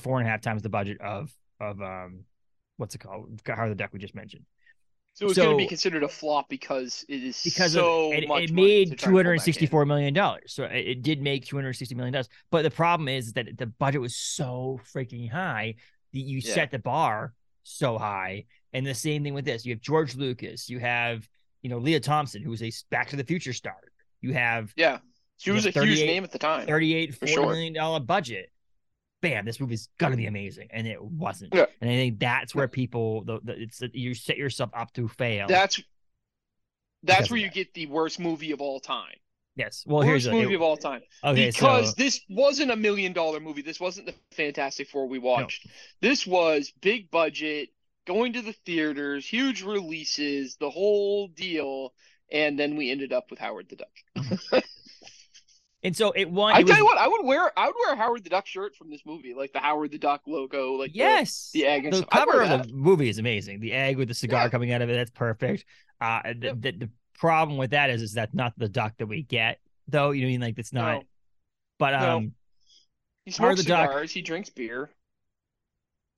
four and a half times the budget of of um, what's it called? Howard the Duck we just mentioned. So it was going to be considered a flop because it is because so of, it, it made two hundred and back in. sixty-four million dollars. So it, it did make two hundred sixty million dollars. But the problem is that the budget was so freaking high that you Yeah. set the bar so high. And the same thing with this. You have George Lucas. You have you know Lea Thompson, who was a Back to the Future star. You have Yeah, she was a huge name at the time. Thirty-eight for sure. million dollar budget. Bam, this movie's gonna be amazing, and it wasn't. Yeah. And I think that's where people, the, the it's you set yourself up to fail. That's that's where you that. get the worst movie of all time. yes. Well, here's worst the movie of all time. okay. because so this wasn't a million dollar movie. This wasn't the Fantastic Four we watched. This was big budget, going to the theaters, huge releases, the whole deal, and then we ended up with Howard the Duck. and so it won. I it tell was- you what, I would wear I would wear a Howard the Duck shirt from this movie, like the Howard the Duck logo, like yes, the, egg and the stuff. Cover of the movie is amazing. The egg with the cigar Yeah. coming out of it, that's perfect. Uh, the, Yep. the, the problem with that is, is that's not the duck that we get, though. You know, what I mean, like it's not. No. But No. um, He smokes the Duck. cigars, he drinks beer.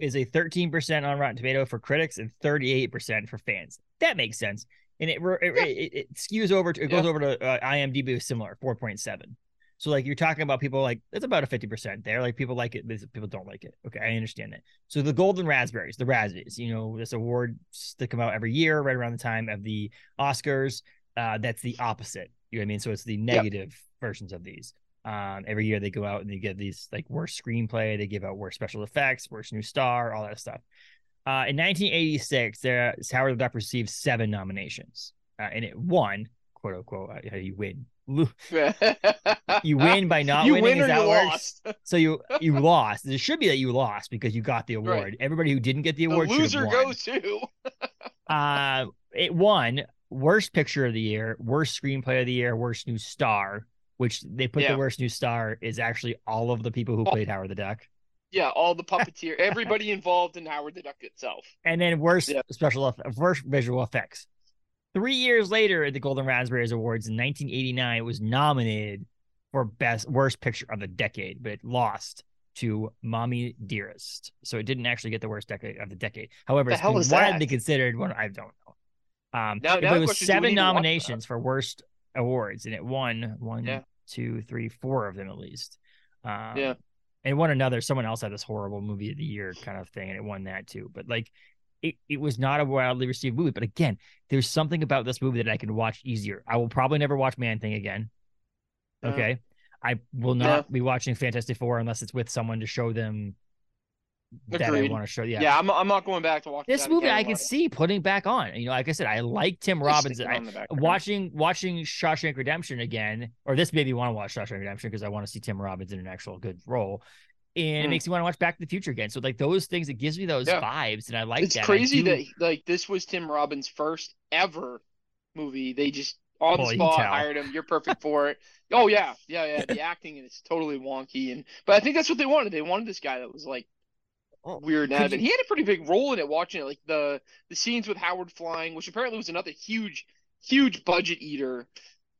Is a 13% on Rotten Tomato for critics and 38% for fans. That makes sense. And it it, Yeah. it, it skews over to it goes Yeah. over to uh, IMDb with similar 4.7. So like you're talking about people like it's about a 50% there. Like people like it, people don't like it. Okay, I understand that. So the Golden Raspberries, the Razzies, you know, this award that come out every year, right around the time of the Oscars. Uh, that's the opposite. You know what I mean? So it's the negative versions of these. Um, every year they go out and they get these like worst screenplay, they give out worst special effects, worst new star, all that stuff. Uh, in 1986, there Howard the Duck received seven nominations, uh, and it won, quote unquote. uh, you win? You win by not you winning. win that works? So you you lost. It should be that you lost because you got the award. Everybody who didn't get the The award should loser goes to. Uh, it won worst picture of the year, worst screenplay of the year, worst new star. Which they put Yeah. the worst new star is actually all of the people who Oh. played Howard the Duck. Yeah, all the puppeteer, everybody involved in Howard the Duck itself. and then worst Yeah. special worst visual effects. Three years later, at the Golden Raspberries Awards in 1989, it was nominated for best worst picture of the decade, but it lost to "Mommy Dearest," so it didn't actually get the worst decade of the decade. However, The it's been widely considered one. I don't know. Um, Now- now it was question is, do we seven need to watch that? nominations for worst awards, and it won one, Yeah. Two, three, four of them at least. Um, Yeah. and one another. Someone else had this horrible movie of the year kind of thing, and it won that too. But like, it, it was not a wildly received movie. But again, there's something about this movie that I can watch easier. I will probably never watch Man Thing again. Yeah. Okay, I will not be watching Fantastic Four unless it's with someone to show them that I want to show. Yeah, Yeah. I'm, I'm not going back to watch This movie again I can unless- see putting back on. You know, like I said, I like Tim Just Robbins. stick I, on the background. watching watching Shawshank Redemption again, or this made me want to watch Shawshank Redemption because I want to see Tim Robbins in an actual good role, and it Mm. makes me want to watch Back to the Future again. So like those things, it gives me those Yeah. vibes, and I like it's that. I crazy that like this was Tim Robbins' first ever movie. They just on the you spot hired him. You're perfect for it. Oh yeah, yeah, yeah. The acting is totally wonky, and but I think that's what they wanted. They wanted this guy that was like weird and you- he had a pretty big role in it. Watching it, like the the scenes with Howard flying, which apparently was another huge huge budget eater.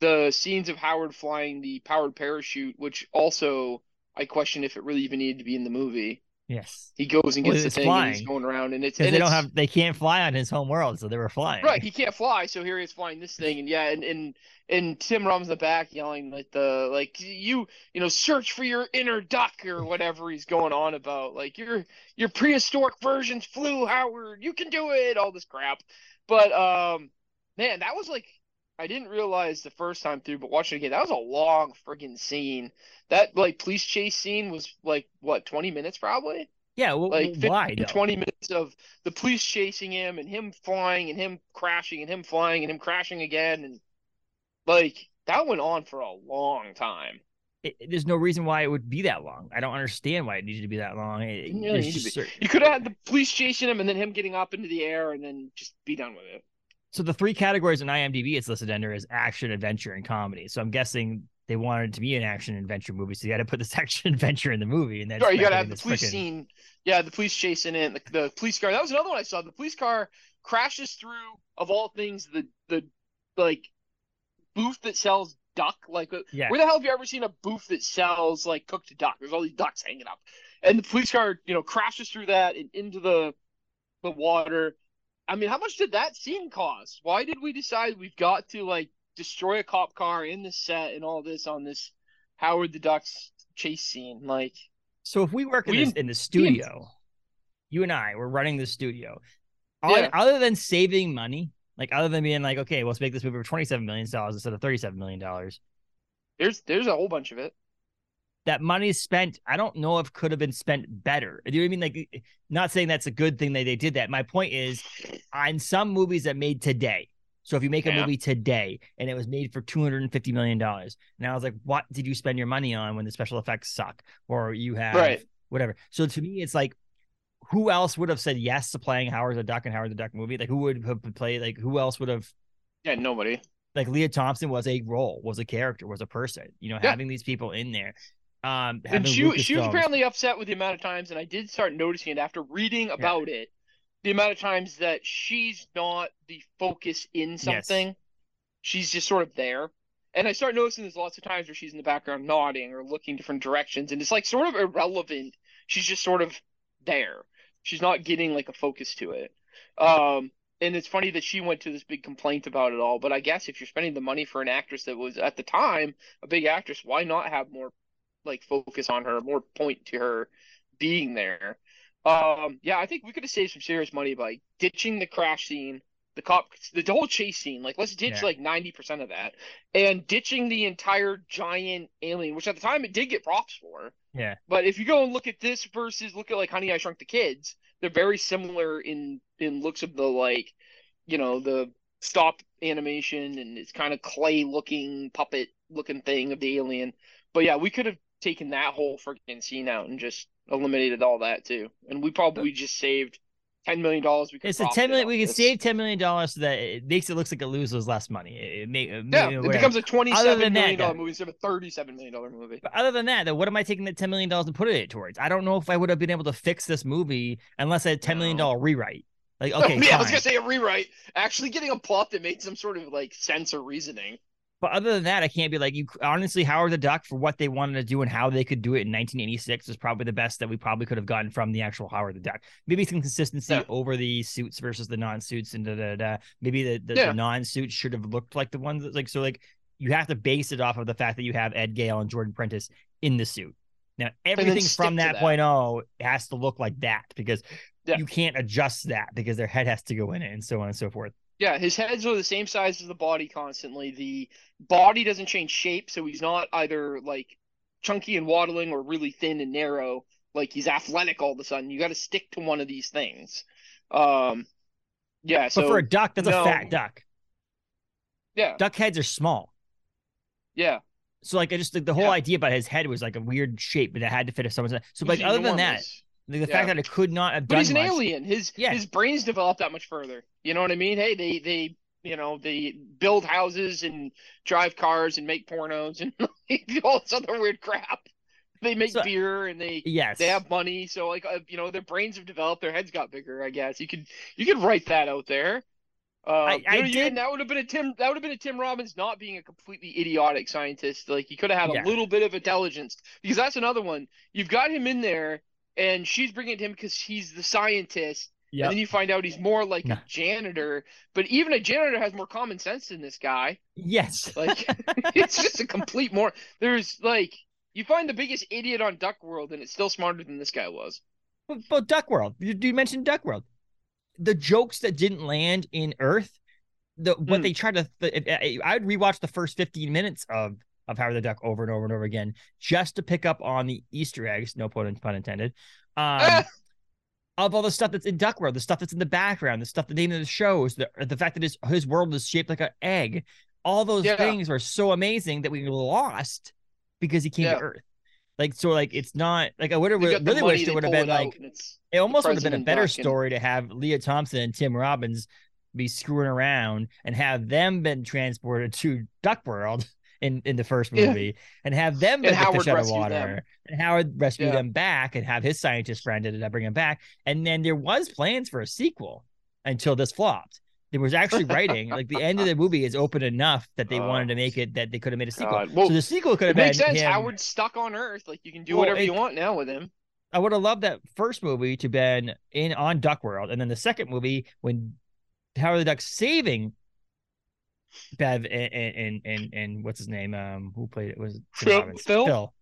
The scenes of Howard flying the powered parachute, which also I question if it really even needed to be in the movie. Yes. He goes and Well, gets the it's thing and he's flying. going around and it's and they don't have they can't fly on his home world, so they were flying. Right, he can't fly, so here he is flying this thing, and yeah, and and and Tim Rum's in the back yelling like the like you you know search for your inner duck or whatever he's going on about, like your your prehistoric versions flew, Howard, you can do it, all this crap, but um, man, that was like I didn't realize the first time through, but watching it again, that was a long friggin' scene. That like police chase scene was like what twenty minutes probably Yeah, well, like 15, why? though? 20 minutes of the police chasing him and him flying and him crashing and him flying and him crashing again and like that went on for a long time. It- there's no reason why it would be that long. I don't understand why it needed to be that long. It, Didn't really need to be. cer- You could have had the police chasing him and then him getting up into the air and then just be done with it. So the three categories in IMDb it's listed under is action, adventure, and comedy. So I'm guessing they wanted it to be an action adventure movie, so you got to put this action adventure in the movie, and then Right, you gotta have the police frickin- scene. Yeah, the police chasing it. The, the police car. That was another one I saw. The police car crashes through, of all things, the the like booth that sells duck. Like, Yeah, where the hell have you ever seen a booth that sells like cooked duck? There's all these ducks hanging up, and the police car, you know, crashes through that and into the the water. I mean, how much did that scene cost? Why did we decide we've got to like destroy a cop car in the set and all this on this Howard the Duck's chase scene? Like, So if we work in, We this, in the studio, you and I, we're running the studio. Yeah. Other than saving money, like other than being like, okay, let's make this movie for twenty-seven million dollars instead of thirty-seven million dollars. there's there's a whole bunch of it. That money spent, I don't know if could have been spent better. Do you know what I mean? Like, eh, not saying that's a good thing that they did that. My point is, on some movies that made today. So if you make a Yeah. movie today and it was made for two hundred and fifty million dollars, and I was like, what did you spend your money on when the special effects suck, or you have Right. whatever? So to me, it's like, who else would have said yes to playing Howard the Duck and Howard the Duck movie? Like, who would have played? Like, who else would have? Yeah, nobody. Like, Lea Thompson was a role, was a character, was a person. You know, Yeah. having these people in there. Um, And she she was apparently upset with the amount of times, and I did start noticing it after reading about it, the amount of times that she's not the focus in something. She's just sort of there. And I start noticing there's lots of times where she's in the background nodding or looking different directions, and it's like sort of irrelevant. She's just sort of there. She's not getting like a focus to it. Um, and it's funny that she went to this big complaint about it all. But I guess if you're spending the money for an actress that was at the time a big actress, why not have more like focus on her, more point to her being there? Um, yeah, I think we could have saved some serious money by ditching the crash scene, the cop, the whole chase scene. Like, let's ditch Yeah. like ninety percent of that, and ditching the entire giant alien, which at the time it did get props for. Yeah. But if you go and look at this versus look at like Honey I Shrunk the Kids, they're very similar in in looks of the like, you know, the stop animation and it's kind of clay looking puppet looking thing of the alien. But yeah, we could have taken that whole freaking scene out and just eliminated all that too, and we probably just saved ten million dollars. We could It's a ten million. We this. save ten million dollars so that it makes it looks like it loses less money. It, it make, it Yeah, it becomes a twenty-seven million dollar movie instead of a thirty-seven million dollar movie. But other than that, though, what am I taking the ten million dollars and putting it towards? I don't know if I would have been able to fix this movie unless I had ten million dollar rewrite. Like, oh, okay, yeah, I was gonna say a rewrite. Actually, getting a plot that made some sort of like sense or reasoning. But other than that, I can't be like you. Honestly, Howard the Duck for what they wanted to do and how they could do it in 1986 is probably the best that we probably could have gotten from the actual Howard the Duck. Maybe some consistency Yeah. over the suits versus the non-suits and da da da. Maybe the the, Yeah. the non-suits should have looked like the ones that like so like you have to base it off of the fact that you have Ed Gale and Jordan Prentice in the suit. Now everything from that, that. point oh has to look like that because Yeah. you can't adjust that because their head has to go in it and so on and so forth. Yeah, his heads are the same size as the body constantly. The body doesn't change shape, so he's not either like chunky and waddling or really thin and narrow. Like he's athletic all of a sudden. You got to stick to one of these things. Um, yeah. But So for a duck, that's no. a fat duck. yeah, Duck heads are small. yeah. So like I just like the whole Yeah. idea about his head was like a weird shape, but it had to fit a someone's head. So He's like other than that, the Yeah. fact that it could not have But he's an much. alien. His Yeah. his brain's developed that much further. You know what I mean? Hey, they they you know they build houses and drive cars and make pornos and all this other weird crap. They make So- beer and they Yes. they have money. So like uh, you know their brains have developed. Their heads got bigger. I guess you could you could write that out there. Uh, I- you I know, you- did- that would have been a Tim. That would have been a Tim Robbins not being a completely idiotic scientist. Like he could have had Yeah. a little bit of intelligence because that's another one. You've got him in there, and she's bringing it to him because he's the scientist. Yep. And then you find out he's more like No. a janitor. But even a janitor has more common sense than this guy. Yes. Like it's just a complete more. There's like you find the biggest idiot on Duck World, and it's still smarter than this guy was. But, but Duck World, you, you mentioned Duck World. The jokes that didn't land in Earth, the what Hmm. they tried to, th- I would rewatch the first 15 minutes of of Howard the Duck over and over and over again just to pick up on the Easter eggs, no pun, pun intended, um, Ah! of all the stuff that's in Duck World, the stuff that's in the background, the stuff the name of the shows, the the fact that his his world is shaped like an egg. All those Yeah. things were so amazing that we lost because he came Yeah. to Earth. Like so, like it's not like I would have You got the really wished it would have been like it almost would have been a better and- story to have Lea Thompson and Tim Robbins be screwing around and have them been transported to Duck World in, in the first Yeah. movie and have them And the Howard fish out of rescue water them. and Howard rescue Yeah. them back and have his scientist friend ended up bringing him back. And then there was plans for a sequel until this flopped. There was actually writing like the end of the movie is open enough that they Oh. wanted to make oh, it that they could have made a sequel. Well, so the sequel could have been makes sense. him- Howard's stuck on Earth. Like you can do Well, whatever you want now with him. I would have loved that first movie to been in on Duck World, and then the second movie when Howard the Duck saving Bev and and and, and what's his name? Um, who played it? Was it Phil-? Phil? Phil.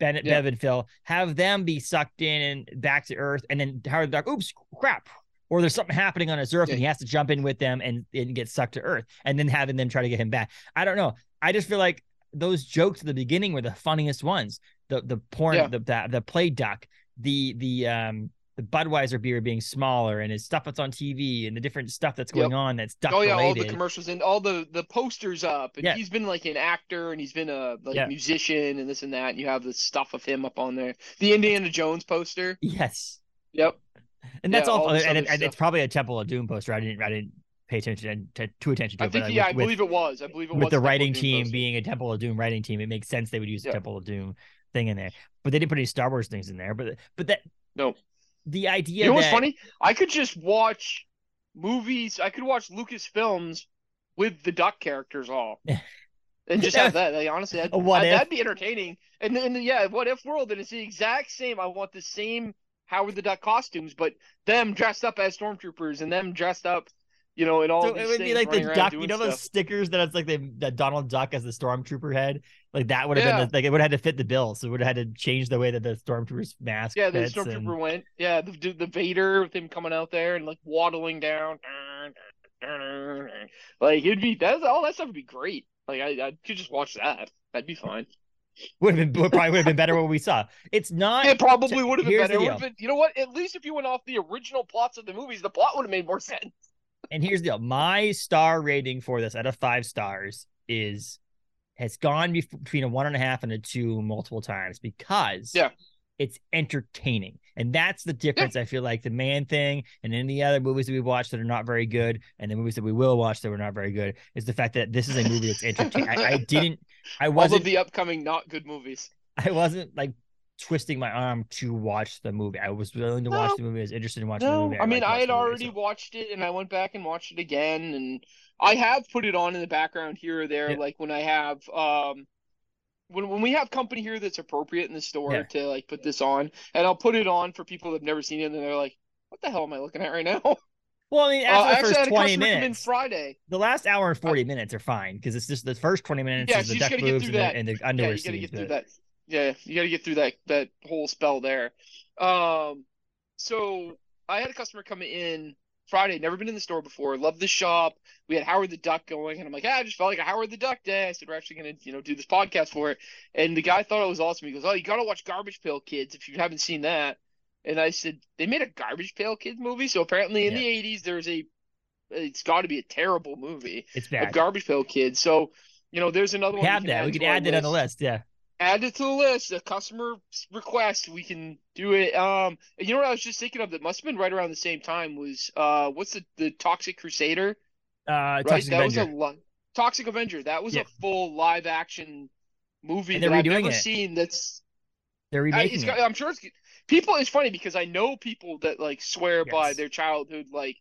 Ben, Yeah. Bev and Phil have them be sucked in and back to Earth, and then Howard the Duck, oops, crap, or there's something happening on his Earth, and he has to jump in with them and and get sucked to Earth, and then having them try to get him back. I don't know. I just feel like those jokes at the beginning were the funniest ones. The the porn, Yeah. the, the the play duck, the the um the Budweiser beer being smaller, and his stuff that's on TV, and the different stuff that's going Yep. on that's duck Oh yeah, all the commercials and all the the posters up. And Yeah. he's been like an actor and he's been a like Yeah. musician and this and that. And you have the stuff of him up on there. The Indiana Jones poster. yes, Yep. and that's Yeah, all. all and, other and it's probably a Temple of Doom poster. I didn't I didn't pay attention to, to attention to I it. think yeah, with, I believe it was. I believe it was. with was the writing team poster. being a Temple of Doom writing team, it makes sense they would use the Temple of Doom thing in there. But they didn't put any Star Wars things in there. But but that No. The idea You know what's funny? I could just watch movies. I could watch Lucas films with the duck characters all, and just have that. Like, honestly, that'd, that- that'd be entertaining. And then yeah, what if world? And it's the exact same. I want the same Howard the Duck costumes, but them dressed up as stormtroopers and them dressed up, you know, in all So these it would be like the duck, you know, those stuff. stickers that it's like the, the Donald Duck as the stormtrooper head. Like that would have Yeah. been the, like it would have had to fit the bill, so it would have had to change the way that the stormtrooper's mask. Yeah, the stormtrooper and- went. Yeah, the the the Vader with him coming out there and like waddling down. Like it'd be that's all that stuff would be great. Like I, I could just watch that. That'd be fine. would have been would probably would have been better what we saw. It's not. It probably would have been better. Been- you know what? At least if you went off the original plots of the movies, the plot would have made more sense. And here's the deal: my star rating for this out of five stars is has gone between a one and a half and a two multiple times because Yeah. it's entertaining, and that's the difference. I feel like the man thing and any other movies that we've watched that are not very good, and the movies that we will watch that were not very good, is the fact that this is a movie that's entertaining. I, I didn't, I All of wasn't, the upcoming not good movies. I wasn't like twisting my arm to watch the movie. I was willing to watch the movie. I was interested in watching the movie. I mean I had the movie, already so- watched it, and I went back and watched it again, and I have put it on in the background here or there, Yeah. like when I have um. When, when we have company here that's appropriate in the store Yeah. to like put this on, and I'll put it on for people that've never seen it, and they're like, "What the hell am I looking at right now?" Well, I mean, Uh, after I the first twenty customer come in minutes, Friday. the last hour and 40 minutes are fine because it's just the first 20 minutes Yeah, is the you just duck gotta get moves and and the Yeah, underwear gotta scenes, get through but- that. Yeah, you gotta get through that that whole spell there. Um, so I had a customer come in Friday, never been in the store before, loved the shop. We had Howard the Duck going, and I'm like, ah, I just felt like a Howard the Duck day. I said we're actually gonna, you know, do this podcast for it. And the guy thought it was awesome. He goes, Oh, you gotta watch Garbage Pail Kids if you haven't seen that. And I said, They made a Garbage Pail Kids movie. So apparently in Yeah. the '80s there's a, it's got to be a terrible movie It's bad. Garbage Pail Kids. So. You know, there's another We one. have can that. We to could our add that on the list. Yeah. Add it to the list. A customer request, we can do it. Um, you know what I was just thinking of that must have been right around the same time was uh, what's the the Toxic Crusader? Uh, Right, Toxic that Avenger. was a li- Toxic Avenger. That was Yeah. a full live action movie that I've never it. seen. That's They're I, remaking got, I'm sure it's people. It's funny because I know people that like swear by their childhood like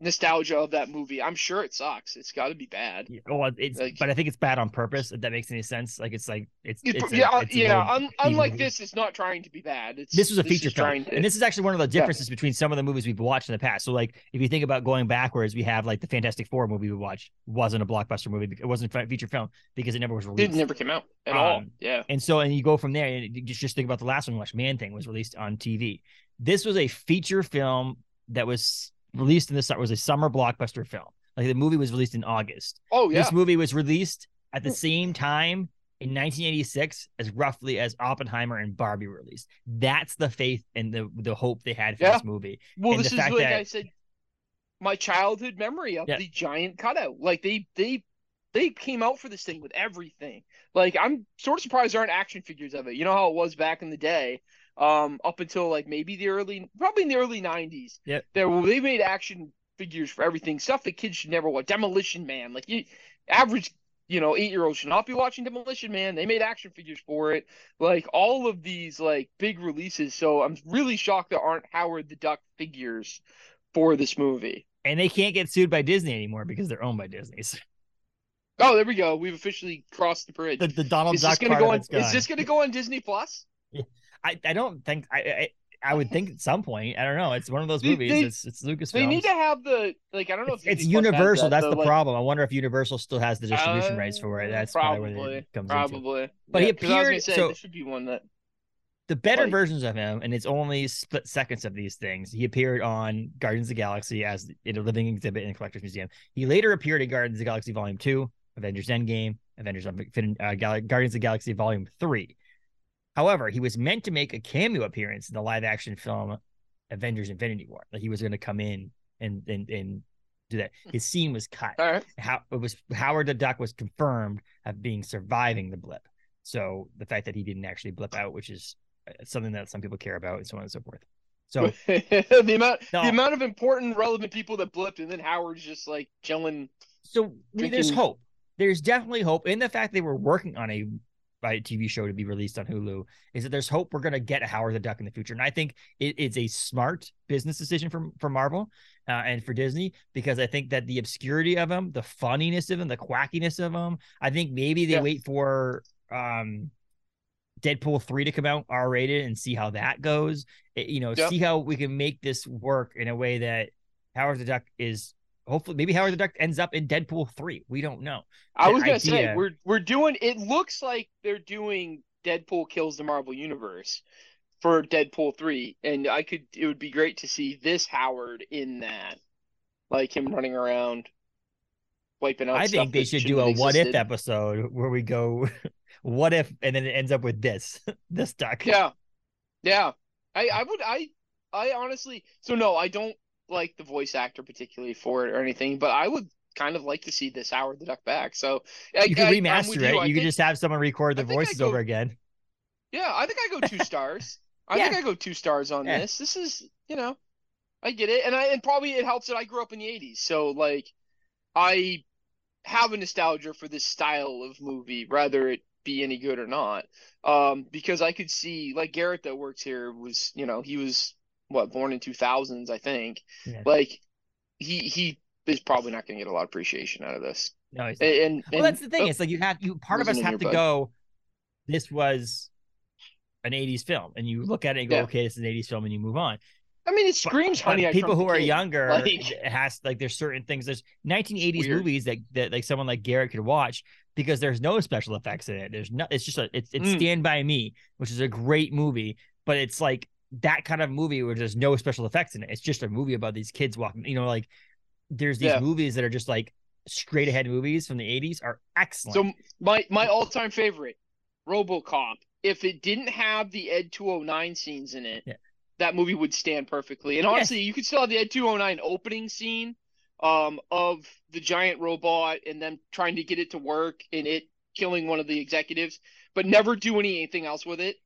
nostalgia of that movie. I'm sure it sucks. It's got to be bad. Yeah, well, it's Like- but I think it's bad on purpose. If that makes any sense, like it's like it's, It- it's a- yeah, it's an yeah. Un, unlike movie. this, it's not trying to be bad. It's This was a is feature film, to- and this is actually one of the Yeah. differences between some of the movies we've watched in the past. So, like, if you think about going backwards, we have like the Fantastic Four movie we watched wasn't a blockbuster movie. It wasn't a feature film because it never was it released. never came out at all. Um, Yeah. And so, and you go from there, and you just just think about the last one we watched, Man Thing, was released on TV. This was a feature film that was released in the summer. Was a summer blockbuster film. Like the movie was released in August. Oh yeah. This movie was released at the mm. same time in 1986 as roughly as Oppenheimer and Barbie were released. That's the faith and the the hope they had for Yeah. this movie. Well, and this the is fact like that- I said, my childhood memory of Yeah. the giant cutout. Like they they they came out for this thing with everything. Like I'm sort of surprised there aren't action figures of it. You know how it was back in the day, um, up until like maybe the early, probably in the early '90s. Yeah, There, they made action figures for everything. Stuff that kids should never watch. Demolition Man, like you, average. You know, eight year olds should not be watching Demolition Man. They made action figures for it. Like all of these like big releases. So I'm really shocked there aren't Howard the Duck figures for this movie. And they can't get sued by Disney anymore because they're owned by Disney. So Oh, there we go. We've officially crossed the bridge. the, the Donald is this gonna go on? Is this gonna go on Disney Plus? I, I don't think I, I I would think at some point. I don't know. It's one of those movies. they- it's it's Lucasfilm. They need to have the like. I don't know It's, if it's Universal. that, That's the like- problem. I wonder if Universal still has the distribution rights for it. Uh, That's probably, where probably, it comes into. Probably, But he 'cause I was gonna appeared- say, so- this should be one that. the better Like- versions of him, and it's only split seconds of these things. He appeared on Guardians of the Galaxy as in a living exhibit in a collector's museum. He later appeared in Guardians of the Galaxy Volume Two, Avengers Endgame, Avengers uh, Guardians of the Galaxy Volume Three. However, he was meant to make a cameo appearance in the live action film Avengers Infinity War. Like he was going to come in and and and do that. His scene was cut All right. how it was Howard the Duck was confirmed of being surviving the blip. So the fact that he didn't actually blip out, which is uh, something that some people care about, and so on and so forth. So the amount No. the amount of important relevant people that blipped and then Howard's just like chilling. so mean, there's hope. There's definitely hope in the fact they were working on a by a TV show to be released on Hulu. Is that there's hope we're going to get a Howard the Duck in the future, and I think it, it's a smart business decision from for Marvel uh, and for Disney because I think that the obscurity of him, the funniness of him, the quackiness of him. I think maybe they Yeah. wait for um Deadpool 3 to come out R rated and see how that goes. It- you know, Yep. see how we can make this work in a way that Howard the Duck is hopefully maybe Howard the Duck ends up in Deadpool 3. We don't know. I was gonna say we're we're doing. It looks like they're doing Deadpool kills the Marvel Universe for Deadpool three, and I could. It would be great to see this Howard in that, like him running around, wiping out. I stuff think they should do a have what if episode where we go what if and then it ends up with this this duck. Yeah, yeah. I I would I I honestly so no I don't like the voice actor particularly for it or anything, but I would kind of like to see this Howard the Duck back. So I, You could remaster it. You, I could just have someone record the voices go- over again. Yeah, I think I go two stars. I Yeah. think I go two stars on Yeah. this. This is, you know, I get it, and I and probably it helps that I grew up in the '80s, so like, I have a nostalgia for this style of movie, whether it be any good or not. Um, because I could see like Garrett that works here was, you know, he was what born in 2000s, I think. Yeah. Like, he he is probably not going to get a lot of appreciation out of this. No, he's not. And, and well, that's the thing. oh, It's like you have you part of us have to bud. go. This was an '80s film, and you look at it and go, Yeah. "Okay, this is an '80s film," and you move on. I mean, it screams but honey. I people who are younger Like- it has like there's certain things. There's 1980s weird. movies that that like someone like Garrett could watch because there's no special effects in it. There's no. It's just a. It's it's Mm. Stand by Me, which is a great movie, but it's like that kind of movie where there's no special effects in it. It's just a movie about these kids walking. You know, like there's these Yeah. movies that are just like straight ahead movies from the 80s are excellent. So my my all time favorite, RoboCop. If it didn't have the Ed 209 scenes in it, Yeah. that movie would stand perfectly. And Yes. honestly, you could still have the Ed 209 opening scene um of the giant robot and them trying to get it to work and it killing one of the executives, but never do anything else with it.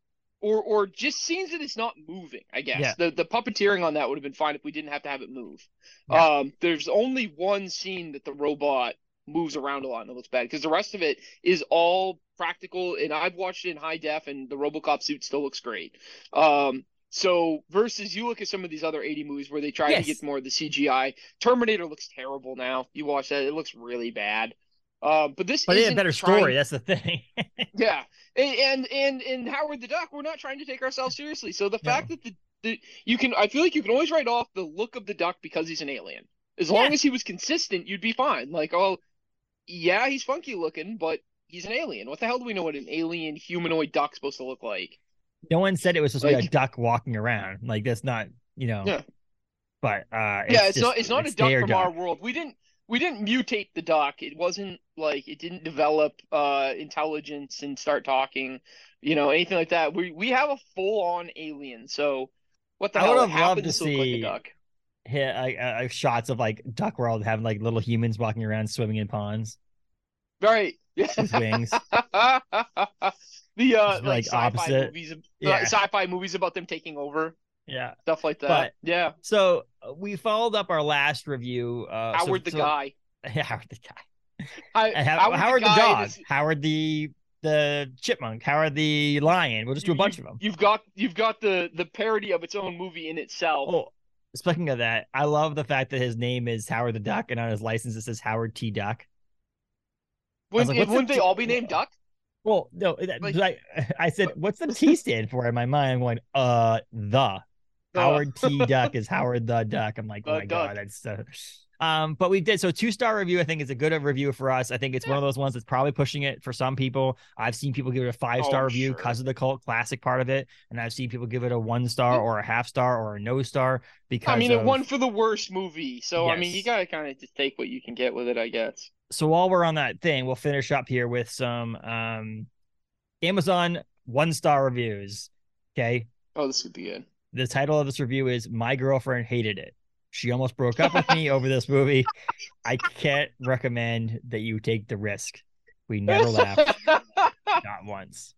Or or just scenes that it's not moving, I guess. Yeah. The the puppeteering on that would have been fine if we didn't have to have it move. Yeah. Um there's only one scene that the robot moves around a lot and it looks bad because the rest of it is all practical and I've watched it in high def and the RoboCop suit still looks great. Um So versus you look at some of these other 80 movies where they try Yes. to get more of the CGI. Terminator looks terrible now. You watch that, it looks really bad. Uh, but this But had a better trying- story. That's the thing. Yeah, and and and, Howard the Duck, we're not trying to take ourselves seriously. So the No. fact that the, the you can, I feel like you can always write off the look of the duck because he's an alien. As long Yeah. as he was consistent, you'd be fine. Like, oh, yeah, he's funky looking, but he's an alien. What the hell do we know what an alien humanoid duck's supposed to look like? no one said it was supposed to be a duck walking around. Like that's not, you know. Yeah. But uh yeah, it's just- not it's not a duck from our world. We didn't we didn't mutate the duck. It wasn't like it didn't develop uh intelligence and start talking, you know, anything like that. We we have a full on alien. So what the I hell? would have loved to look like a duck. hit uh, shots of like Duck World having like little humans walking around swimming in ponds Right. with wings. the uh like, like, sci-fi opposite. movies Yeah. uh, sci-fi movies about them taking over, yeah. stuff like that. But- yeah. So uh, we followed up our last review. Uh, so- Howard the so- guy. Howard the guy. I, And How- Howard, the, guy dog. is- Howard the the chipmunk. Howard the lion. We'll just do a bunch you- of them. You've got you've got the the parody of its own movie in itself. Oh, speaking of that, I love the fact that his name is Howard the Duck, and on his license it says Howard T. Duck. Wouldn't, like, wouldn't they all be named Duck? Well, no, that- Like- I, I said, what's the T stand for? In my mind, I'm going, uh, the Howard T. Duck is Howard the Duck. I'm like, oh my Duck. god, that's so. Um, but we did so two star review. I think is a good review for us. I think it's one of those ones that's probably pushing it for some people. I've seen people give it a five star Oh, review sure. because of the cult classic part of it, and I've seen people give it a one star or a half star or a no star because I mean, of, it won for the worst movie, so I mean, you gotta kind of just take what you can get with it, I guess. so while we're on that thing, we'll finish up here with some um Amazon one star reviews. Okay. Oh, this would be good. The title of this review is My Girlfriend Hated It. She almost broke up with me over this movie. I can't recommend that you take the risk. We never laughed, not once.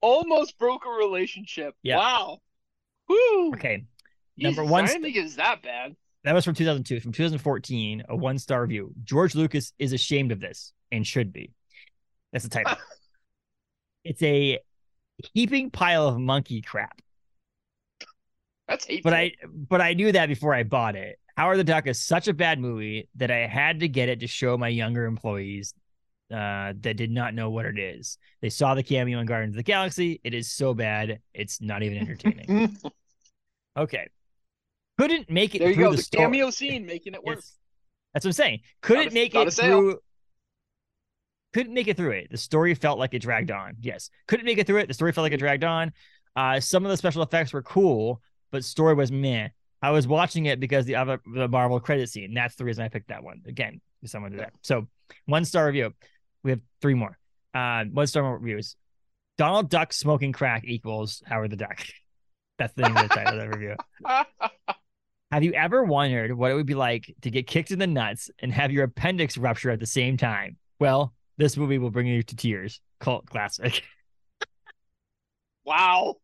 Almost broke a relationship. Yeah. Wow. Woo. Okay. Jesus, Number one I didn't think it's that bad. That was from 2002. From 2014, a one star review. George Lucas is ashamed of this and should be. That's the title. it's a heaping pile of monkey crap. That's hateful. But I but I knew that before I bought it. Howard the Duck is such a bad movie that I had to get it to show my younger employees uh, that did not know what it is. They saw the cameo in Guardians of the Galaxy. It is so bad, it's not even entertaining. okay. Couldn't make it there you through go. the, The story. cameo scene making it work. Yes. That's what I'm saying. Couldn't make it through. Couldn't make it through it. The story felt like it dragged on. Yes. Couldn't make it through it. The story felt like it dragged on. Uh, some of the special effects were cool, but story was meh. I was watching it because the other the Marvel credit scene. That's the reason I picked that one. Again, if someone did that. So one star review. We have three more. Uh, one star reviews. Donald Duck smoking crack equals Howard the Duck. That's the name of the title of the review. Have you ever wondered what it would be like to get kicked in the nuts and have your appendix rupture at the same time? Well, this movie will bring you to tears. Cult classic. wow.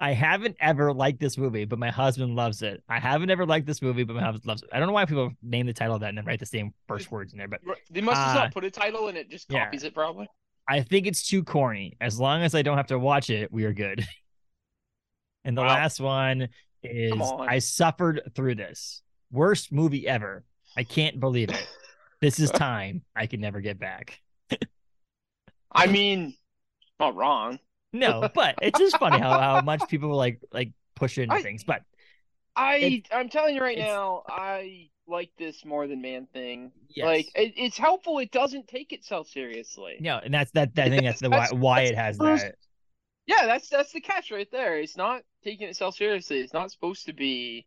I haven't ever liked this movie, but my husband loves it. I haven't ever liked this movie, but my husband loves it. I don't know why people name the title of that and then write the same first words in there, but They must Uh, not put a title and it just yeah. copies it probably. I think it's too corny. As long as I don't have to watch it, we are good. And the Wow. last one is on. I suffered through this. Worst movie ever. I can't believe it. This is time I can never get back. I mean, not wrong. No, but it's just funny how, how much people like like push into I- things. But I It- I'm telling you right now, I like this more than Man Thing. yes. Like it, it's helpful. It doesn't take itself seriously. no, and that's that. I think that's the why, That's- why that's it has that. Yeah, that's that's the catch right there. It's not taking itself seriously. It's not supposed to be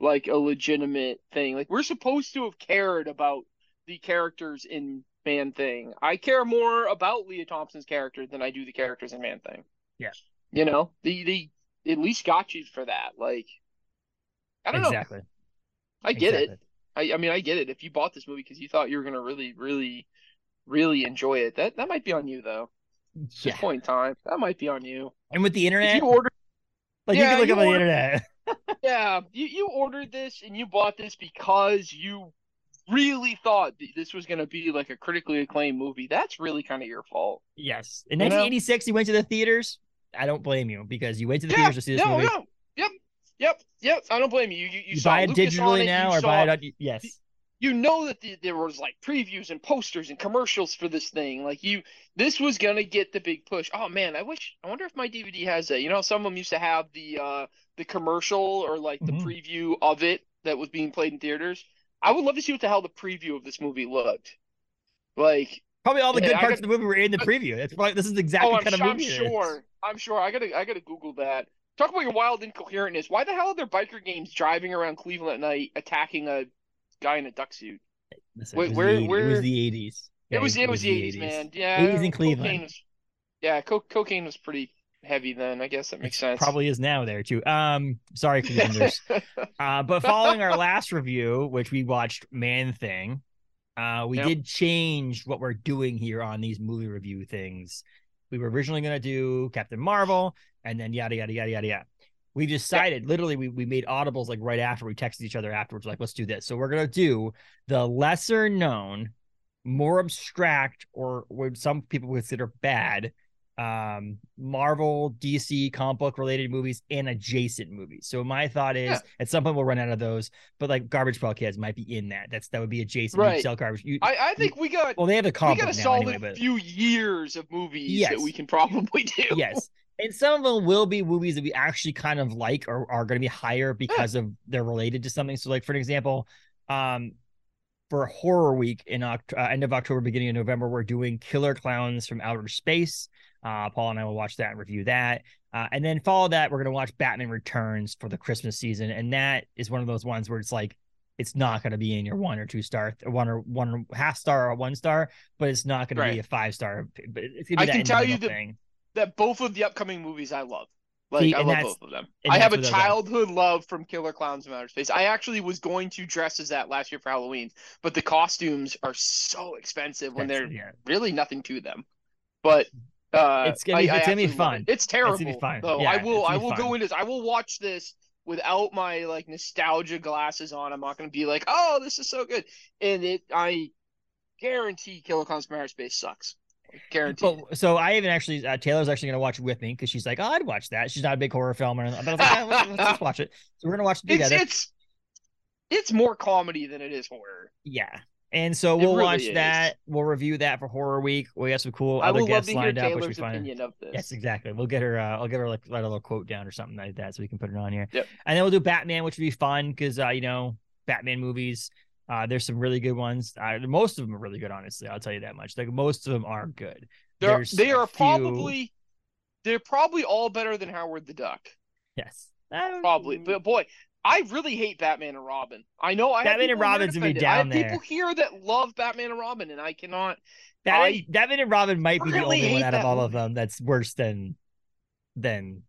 like a legitimate thing. Like we're supposed to have cared about the characters in Man Thing. I care more about Lea Thompson's character than I do the characters in Man Thing. Yeah. You know, they they at least got you for that. Like I don't know. Exactly. I get it. I, I mean, I get it. If you bought this movie because you thought you were gonna really, really, really enjoy it, that that might be on you though. At this point in time, that might be on you. And with the If internet, you ordered, like you Yeah, can look you up on the internet. yeah, you you ordered this and you bought this because you really thought th- this was gonna be like a critically acclaimed movie. That's really kind of your fault. yes. In You know? 1986, he went to the theaters. I don't blame you because you went to the Yeah, theaters to see this no, movie. no, yep, yep, yep. I don't blame you. You, you, You, saw buy it Lucas digitally it, now or saw, buy it on yes. you know that the, there was like previews and posters and commercials for this thing. Like you, this was gonna get the big push. Oh man, I wish. I wonder if my DVD has that. You know, some of them used to have the uh the commercial or like the Mhm. preview of it that was being played in theaters. I would love to see what the hell the preview of this movie looked like. Probably all the Yeah, good parts got- of the movie were in the preview. It's probably this is exactly oh, I'm, kind of I'm movie it is. sure. I'm sure. I gotta I gotta Google that. Talk about your wild incoherentness. Why the hell are there biker games driving around Cleveland at night attacking a guy in a duck suit? Listen, Wait, where- the 80s. it was the 80s. it was it was the 80s, man. Yeah, 80s in Cleveland. Cocaine was, yeah, co- cocaine was pretty heavy then. I guess that makes It sense. Probably is now there too. Um, sorry, Clevelanders. uh, but following our last review, which we watched Man Thing, uh, we Yep. did change what we're doing here on these movie review things. We were originally gonna do Captain Marvel, and then yada yada yada yada yada. We decided literally we, we made audibles like right after we texted each other afterwards, like, let's do this. So we're gonna do the lesser known, more abstract, or what some people consider bad um Marvel, DC, comic book related movies and adjacent movies. So my thought is Yeah. at some point we'll run out of those, but like Garbage Pail Kids might be in that. That's that would be adjacent. You sell garbage. You, I, I think we got well, they have a the we got a solid anyway, but few years of movies Yes. that we can probably do. yes. And some of them will be movies that we actually kind of like or are going to be higher because of they're related to something. So, like for an example, um, for horror week in Oct- uh, end of October, beginning of November, we're doing Killer Clowns from Outer Space. Uh, Paul and I will watch that and review that. Uh, and then follow that, we're going to watch Batman Returns for the Christmas season. And that is one of those ones where it's like, it's not going to be in your one or two star, one or one or half star or one star, but it's not going to be a five star. But it's I that can tell you that- thing. That both of the upcoming movies I love. Like See, I love both of them. I have a childhood love from Killer Clowns from Outer Space. I actually was going to dress as that last year for Halloween, but the costumes are so expensive when That's- they're yeah. really nothing to them. But uh, It's gonna be- I- I it's gonna be fun. it. It's terrible. be fun. Though Yeah, I will I will fun. go into this. I will watch this without my like nostalgia glasses on. I'm not going to be like, oh, this is so good. And it, I guarantee from Outer Space sucks. Guarantee. But so I even actually uh, Taylor's actually gonna watch it with me because she's like, oh, I'd watch that. She's not a big horror film or anything. But I was like, "Ah, let's, let's just watch it. So we're gonna watch it it's together. it's it's more comedy than it is horror. yeah. And so we'll really watch is. that. We'll review that for horror week. We got some cool I other guests lined up, which we find. opinion of this. Yes, exactly. We'll get her. Uh, I'll get her like write a little quote down or something like that, so we can put it on here. Yep. And then we'll do Batman, which would be fun because uh, you know Batman movies. Uh, there's some really good ones. Uh, most of them are really good, honestly. I'll tell you that much. Like most of them are good. They're, There's they are few- probably they're probably all better than Howard the Duck. Yes. Probably, but boy, I really hate Batman and Robin. I know I have Batman and people in here Robin's gonna be defend it. I have down there. people here that love Batman and Robin, and I cannot. Batman, I Batman and Robin might be the only one out of all of them that's worse than than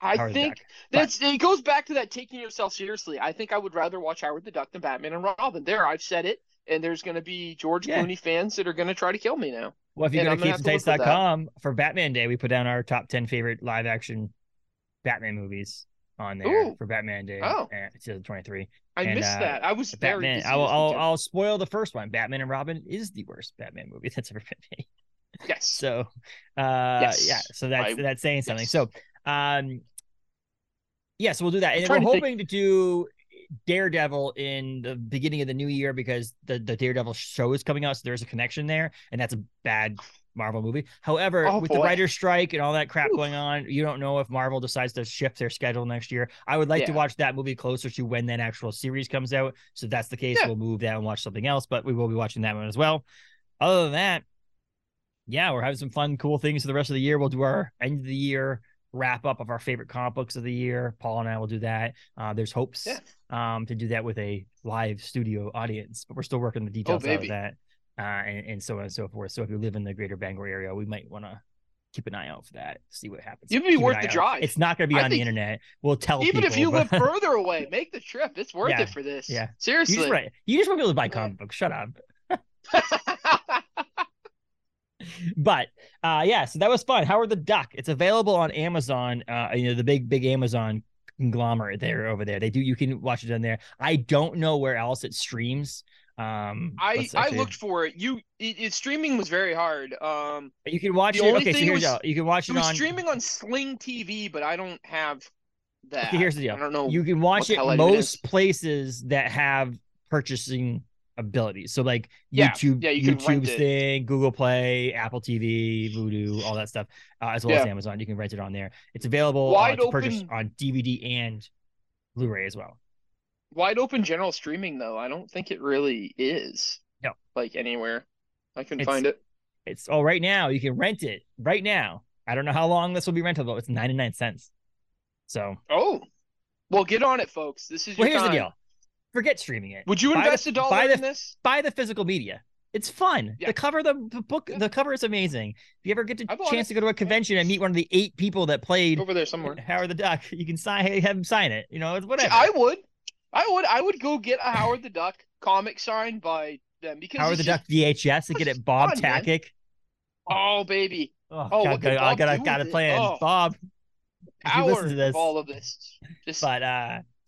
I Howard think that's it goes back to that taking yourself seriously. I think I would rather watch Howard the Duck than Batman and Robin. There, I've said it, and there's going to be George Yeah. Clooney fans that are going to try to kill me now. Well, if you And go to gonna have to live with that. capesandtights.com for Batman Day, we put down our top 10 favorite live action Batman movies on there Ooh. for Batman Day. Oh. uh, 2023. I And, missed uh, that. I was Batman, busy I will, I'll. I'll spoil the first one. Batman and Robin is the worst Batman movie that's ever been made. yes. So, uh, Yes. yeah, so that's I- that's saying something. yes. So, um, yeah, so we'll do that, and we're to think- hoping to do Daredevil in the beginning of the new year because the the Daredevil show is coming out, so there's a connection there, and that's a bad Marvel movie. However, Oh, with the boy. writer's strike and all that crap Oof. going on, you don't know if Marvel decides to shift their schedule next year. I would like to watch that movie closer to when that actual series comes out. So if that's the case, Yeah. we'll move that and watch something else, but we will be watching that one as well. Other than that, yeah, we're having some fun, cool things for the rest of the year. We'll do our end of the year wrap up of our favorite comic books of the year. Paul and I will do that. Uh, there's hopes Yeah. um, to do that with a live studio audience, but we're still working the details out of that, uh, and, and so on and so forth. So if you live in the greater Bangor area, we might want to keep an eye out for that, see what happens. It'd be Keep worth the out. drive. It's not going to be I on the internet. We'll tell you. Even if people, you live further away, make the trip. It's worth Yeah. it for this. Yeah. Seriously. you just right. You just want people to buy comic books. Shut up. but uh yeah so that was fun howard the duck it's available on amazon uh you know the big big amazon conglomerate there over there they do you can watch it on there i don't know where else it streams Um, I I looked for it. You it, it streaming was very hard. Um, You can watch it. Okay, so here's was- you can watch it it was on. streaming on Sling TV, but I don't have that. Okay, here's the deal. I don't know. You can watch it hell that even most is. places that have purchasing abilities. So like Yeah, YouTube, yeah, you YouTube's thing, Google Play, Apple TV, Vudu, all that stuff, uh, as well as Amazon. You can rent it on there. It's available uh, Wide to purchase on DVD and Blu-ray as well. Wide open general streaming though. I don't think it really is. No. Like anywhere. I couldn't It's- find it. It's oh right now you can rent it right now. I don't know how long this will be rentable. It's 99 cents. So Oh. Well, get on it, folks. This is well, here's the deal. Forget streaming it. Would you Buy the- invest a dollar buy the- in this? buy the physical media. It's fun. Yeah. The cover, the, the book, Yeah. the cover is amazing. If you ever get a chance to go to a convention and meet one of the eight people that played Over there somewhere. Howard the Duck, you can sign, have him sign it. You know, it's whatever. I would. I would. I would go get a Howard the Duck comic signed by them because Howard the Duck VHS and get it Bob fun, man. Oh baby, Oh, Oh, God, could I gotta gotta plan Oh. Bob. Listen to this, all of this. Just but uh,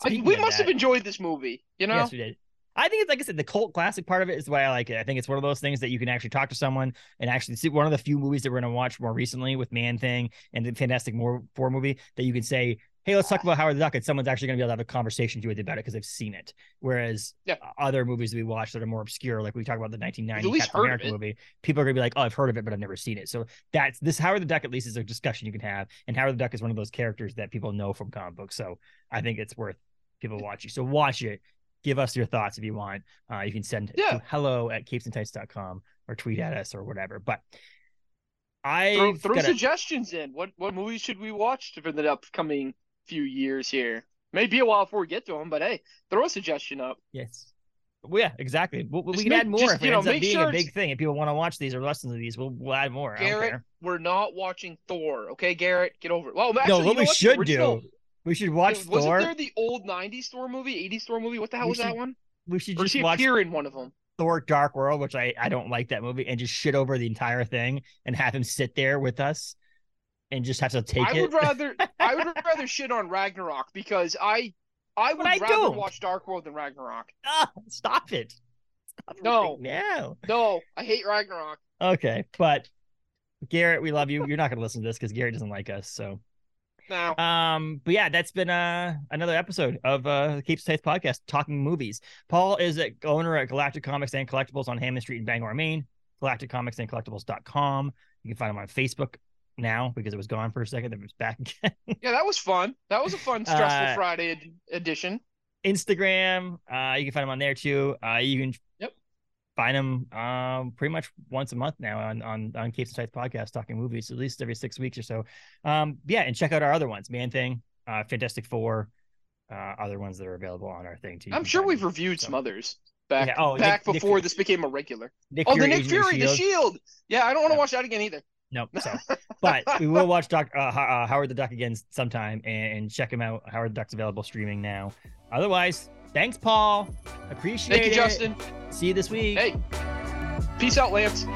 I- we must that- have enjoyed this movie. You know, Yes, we did. I think it's like I said, the cult classic part of it is why I like it. I think it's one of those things that you can actually talk to someone and actually see one of the few movies that we're going to watch more recently with Man Thing and the Fantastic Four movie that you can say, "Hey, let's talk about Howard the Duck," and someone's actually going to be able to have a conversation with you about it because they've seen it. Whereas Yeah. other movies that we watch that are more obscure, like we talk about the 1990 At Captain America movie, people are going to be like, "Oh, I've heard of it, but I've never seen it." So that's this Howard the Duck at least is a discussion you can have, and Howard the Duck is one of those characters that people know from comic books. So I think it's worth people watching. So watch it. Give us your thoughts if you want. Uh, you can send Yeah. to hello at capesandtights.com or tweet at us or whatever. But I throw, throw suggestions in. What what movies should we watch for the upcoming few years here? Maybe a while before we get to them, but hey, throw a suggestion up. yes. Well, yeah, exactly. We, we can make- add more just, if it you know, ends up being sure a big thing If people want to watch these or listen to these. We'll, we'll add more. Garrett, we're not watching Thor. Okay, Garrett, get over it. Well, actually, no, what we The should do, we should watch Wait, Wasn't Thor. there the old '90s Thor movie, '80s Thor movie? What the hell We was that one? We should just watch appear in one of them? Thor Dark World, which I, I don't like that movie, and just shit over the entire thing and have him sit there with us and just have to take I it. would rather I would rather shit on Ragnarok because I I would I rather don't. watch Dark World than Ragnarok. Ah, stop it. Stop No. right now. No, I hate Ragnarok. Okay, but Garrett, we love you. You're not going to listen to this because Garrett doesn't like us. So, Now, um, but yeah, that's been uh another episode of uh the Capes Taste podcast, talking movies. Paul is a owner at Galactic Comics and Collectibles on Hammond Street in Bangor, Maine. Galactic Comics and Collectibles.com. You can find him on Facebook now because it was gone for a second, then it's back again. yeah, that was fun. That was a fun, stressful Uh, Friday ed- edition. Instagram. Uh, you can find him on there too. Uh, you can Yep. find him um pretty much once a month now on on on Capes and Tights podcast talking movies at least every six weeks or so. Um, yeah, and check out our other ones, Man Thing, uh, Fantastic Four, uh, other ones that are available on our thing too. I'm sure we've them. reviewed so. some others back Yeah, oh, back Nick- Nick before Fury. this became a regular. Nick Oh, the Fury, Nick Fury, the S.H.I.E.L.D.. Shield. Yeah, I don't want to Yeah. watch that again either nope. So, but we will watch Doc uh, uh, Howard the Duck again sometime and check him out. Howard the Duck's available streaming now. Otherwise, thanks, Paul. Appreciate it. Thank you, it. Justin. See you this week. Hey, peace out, Lance.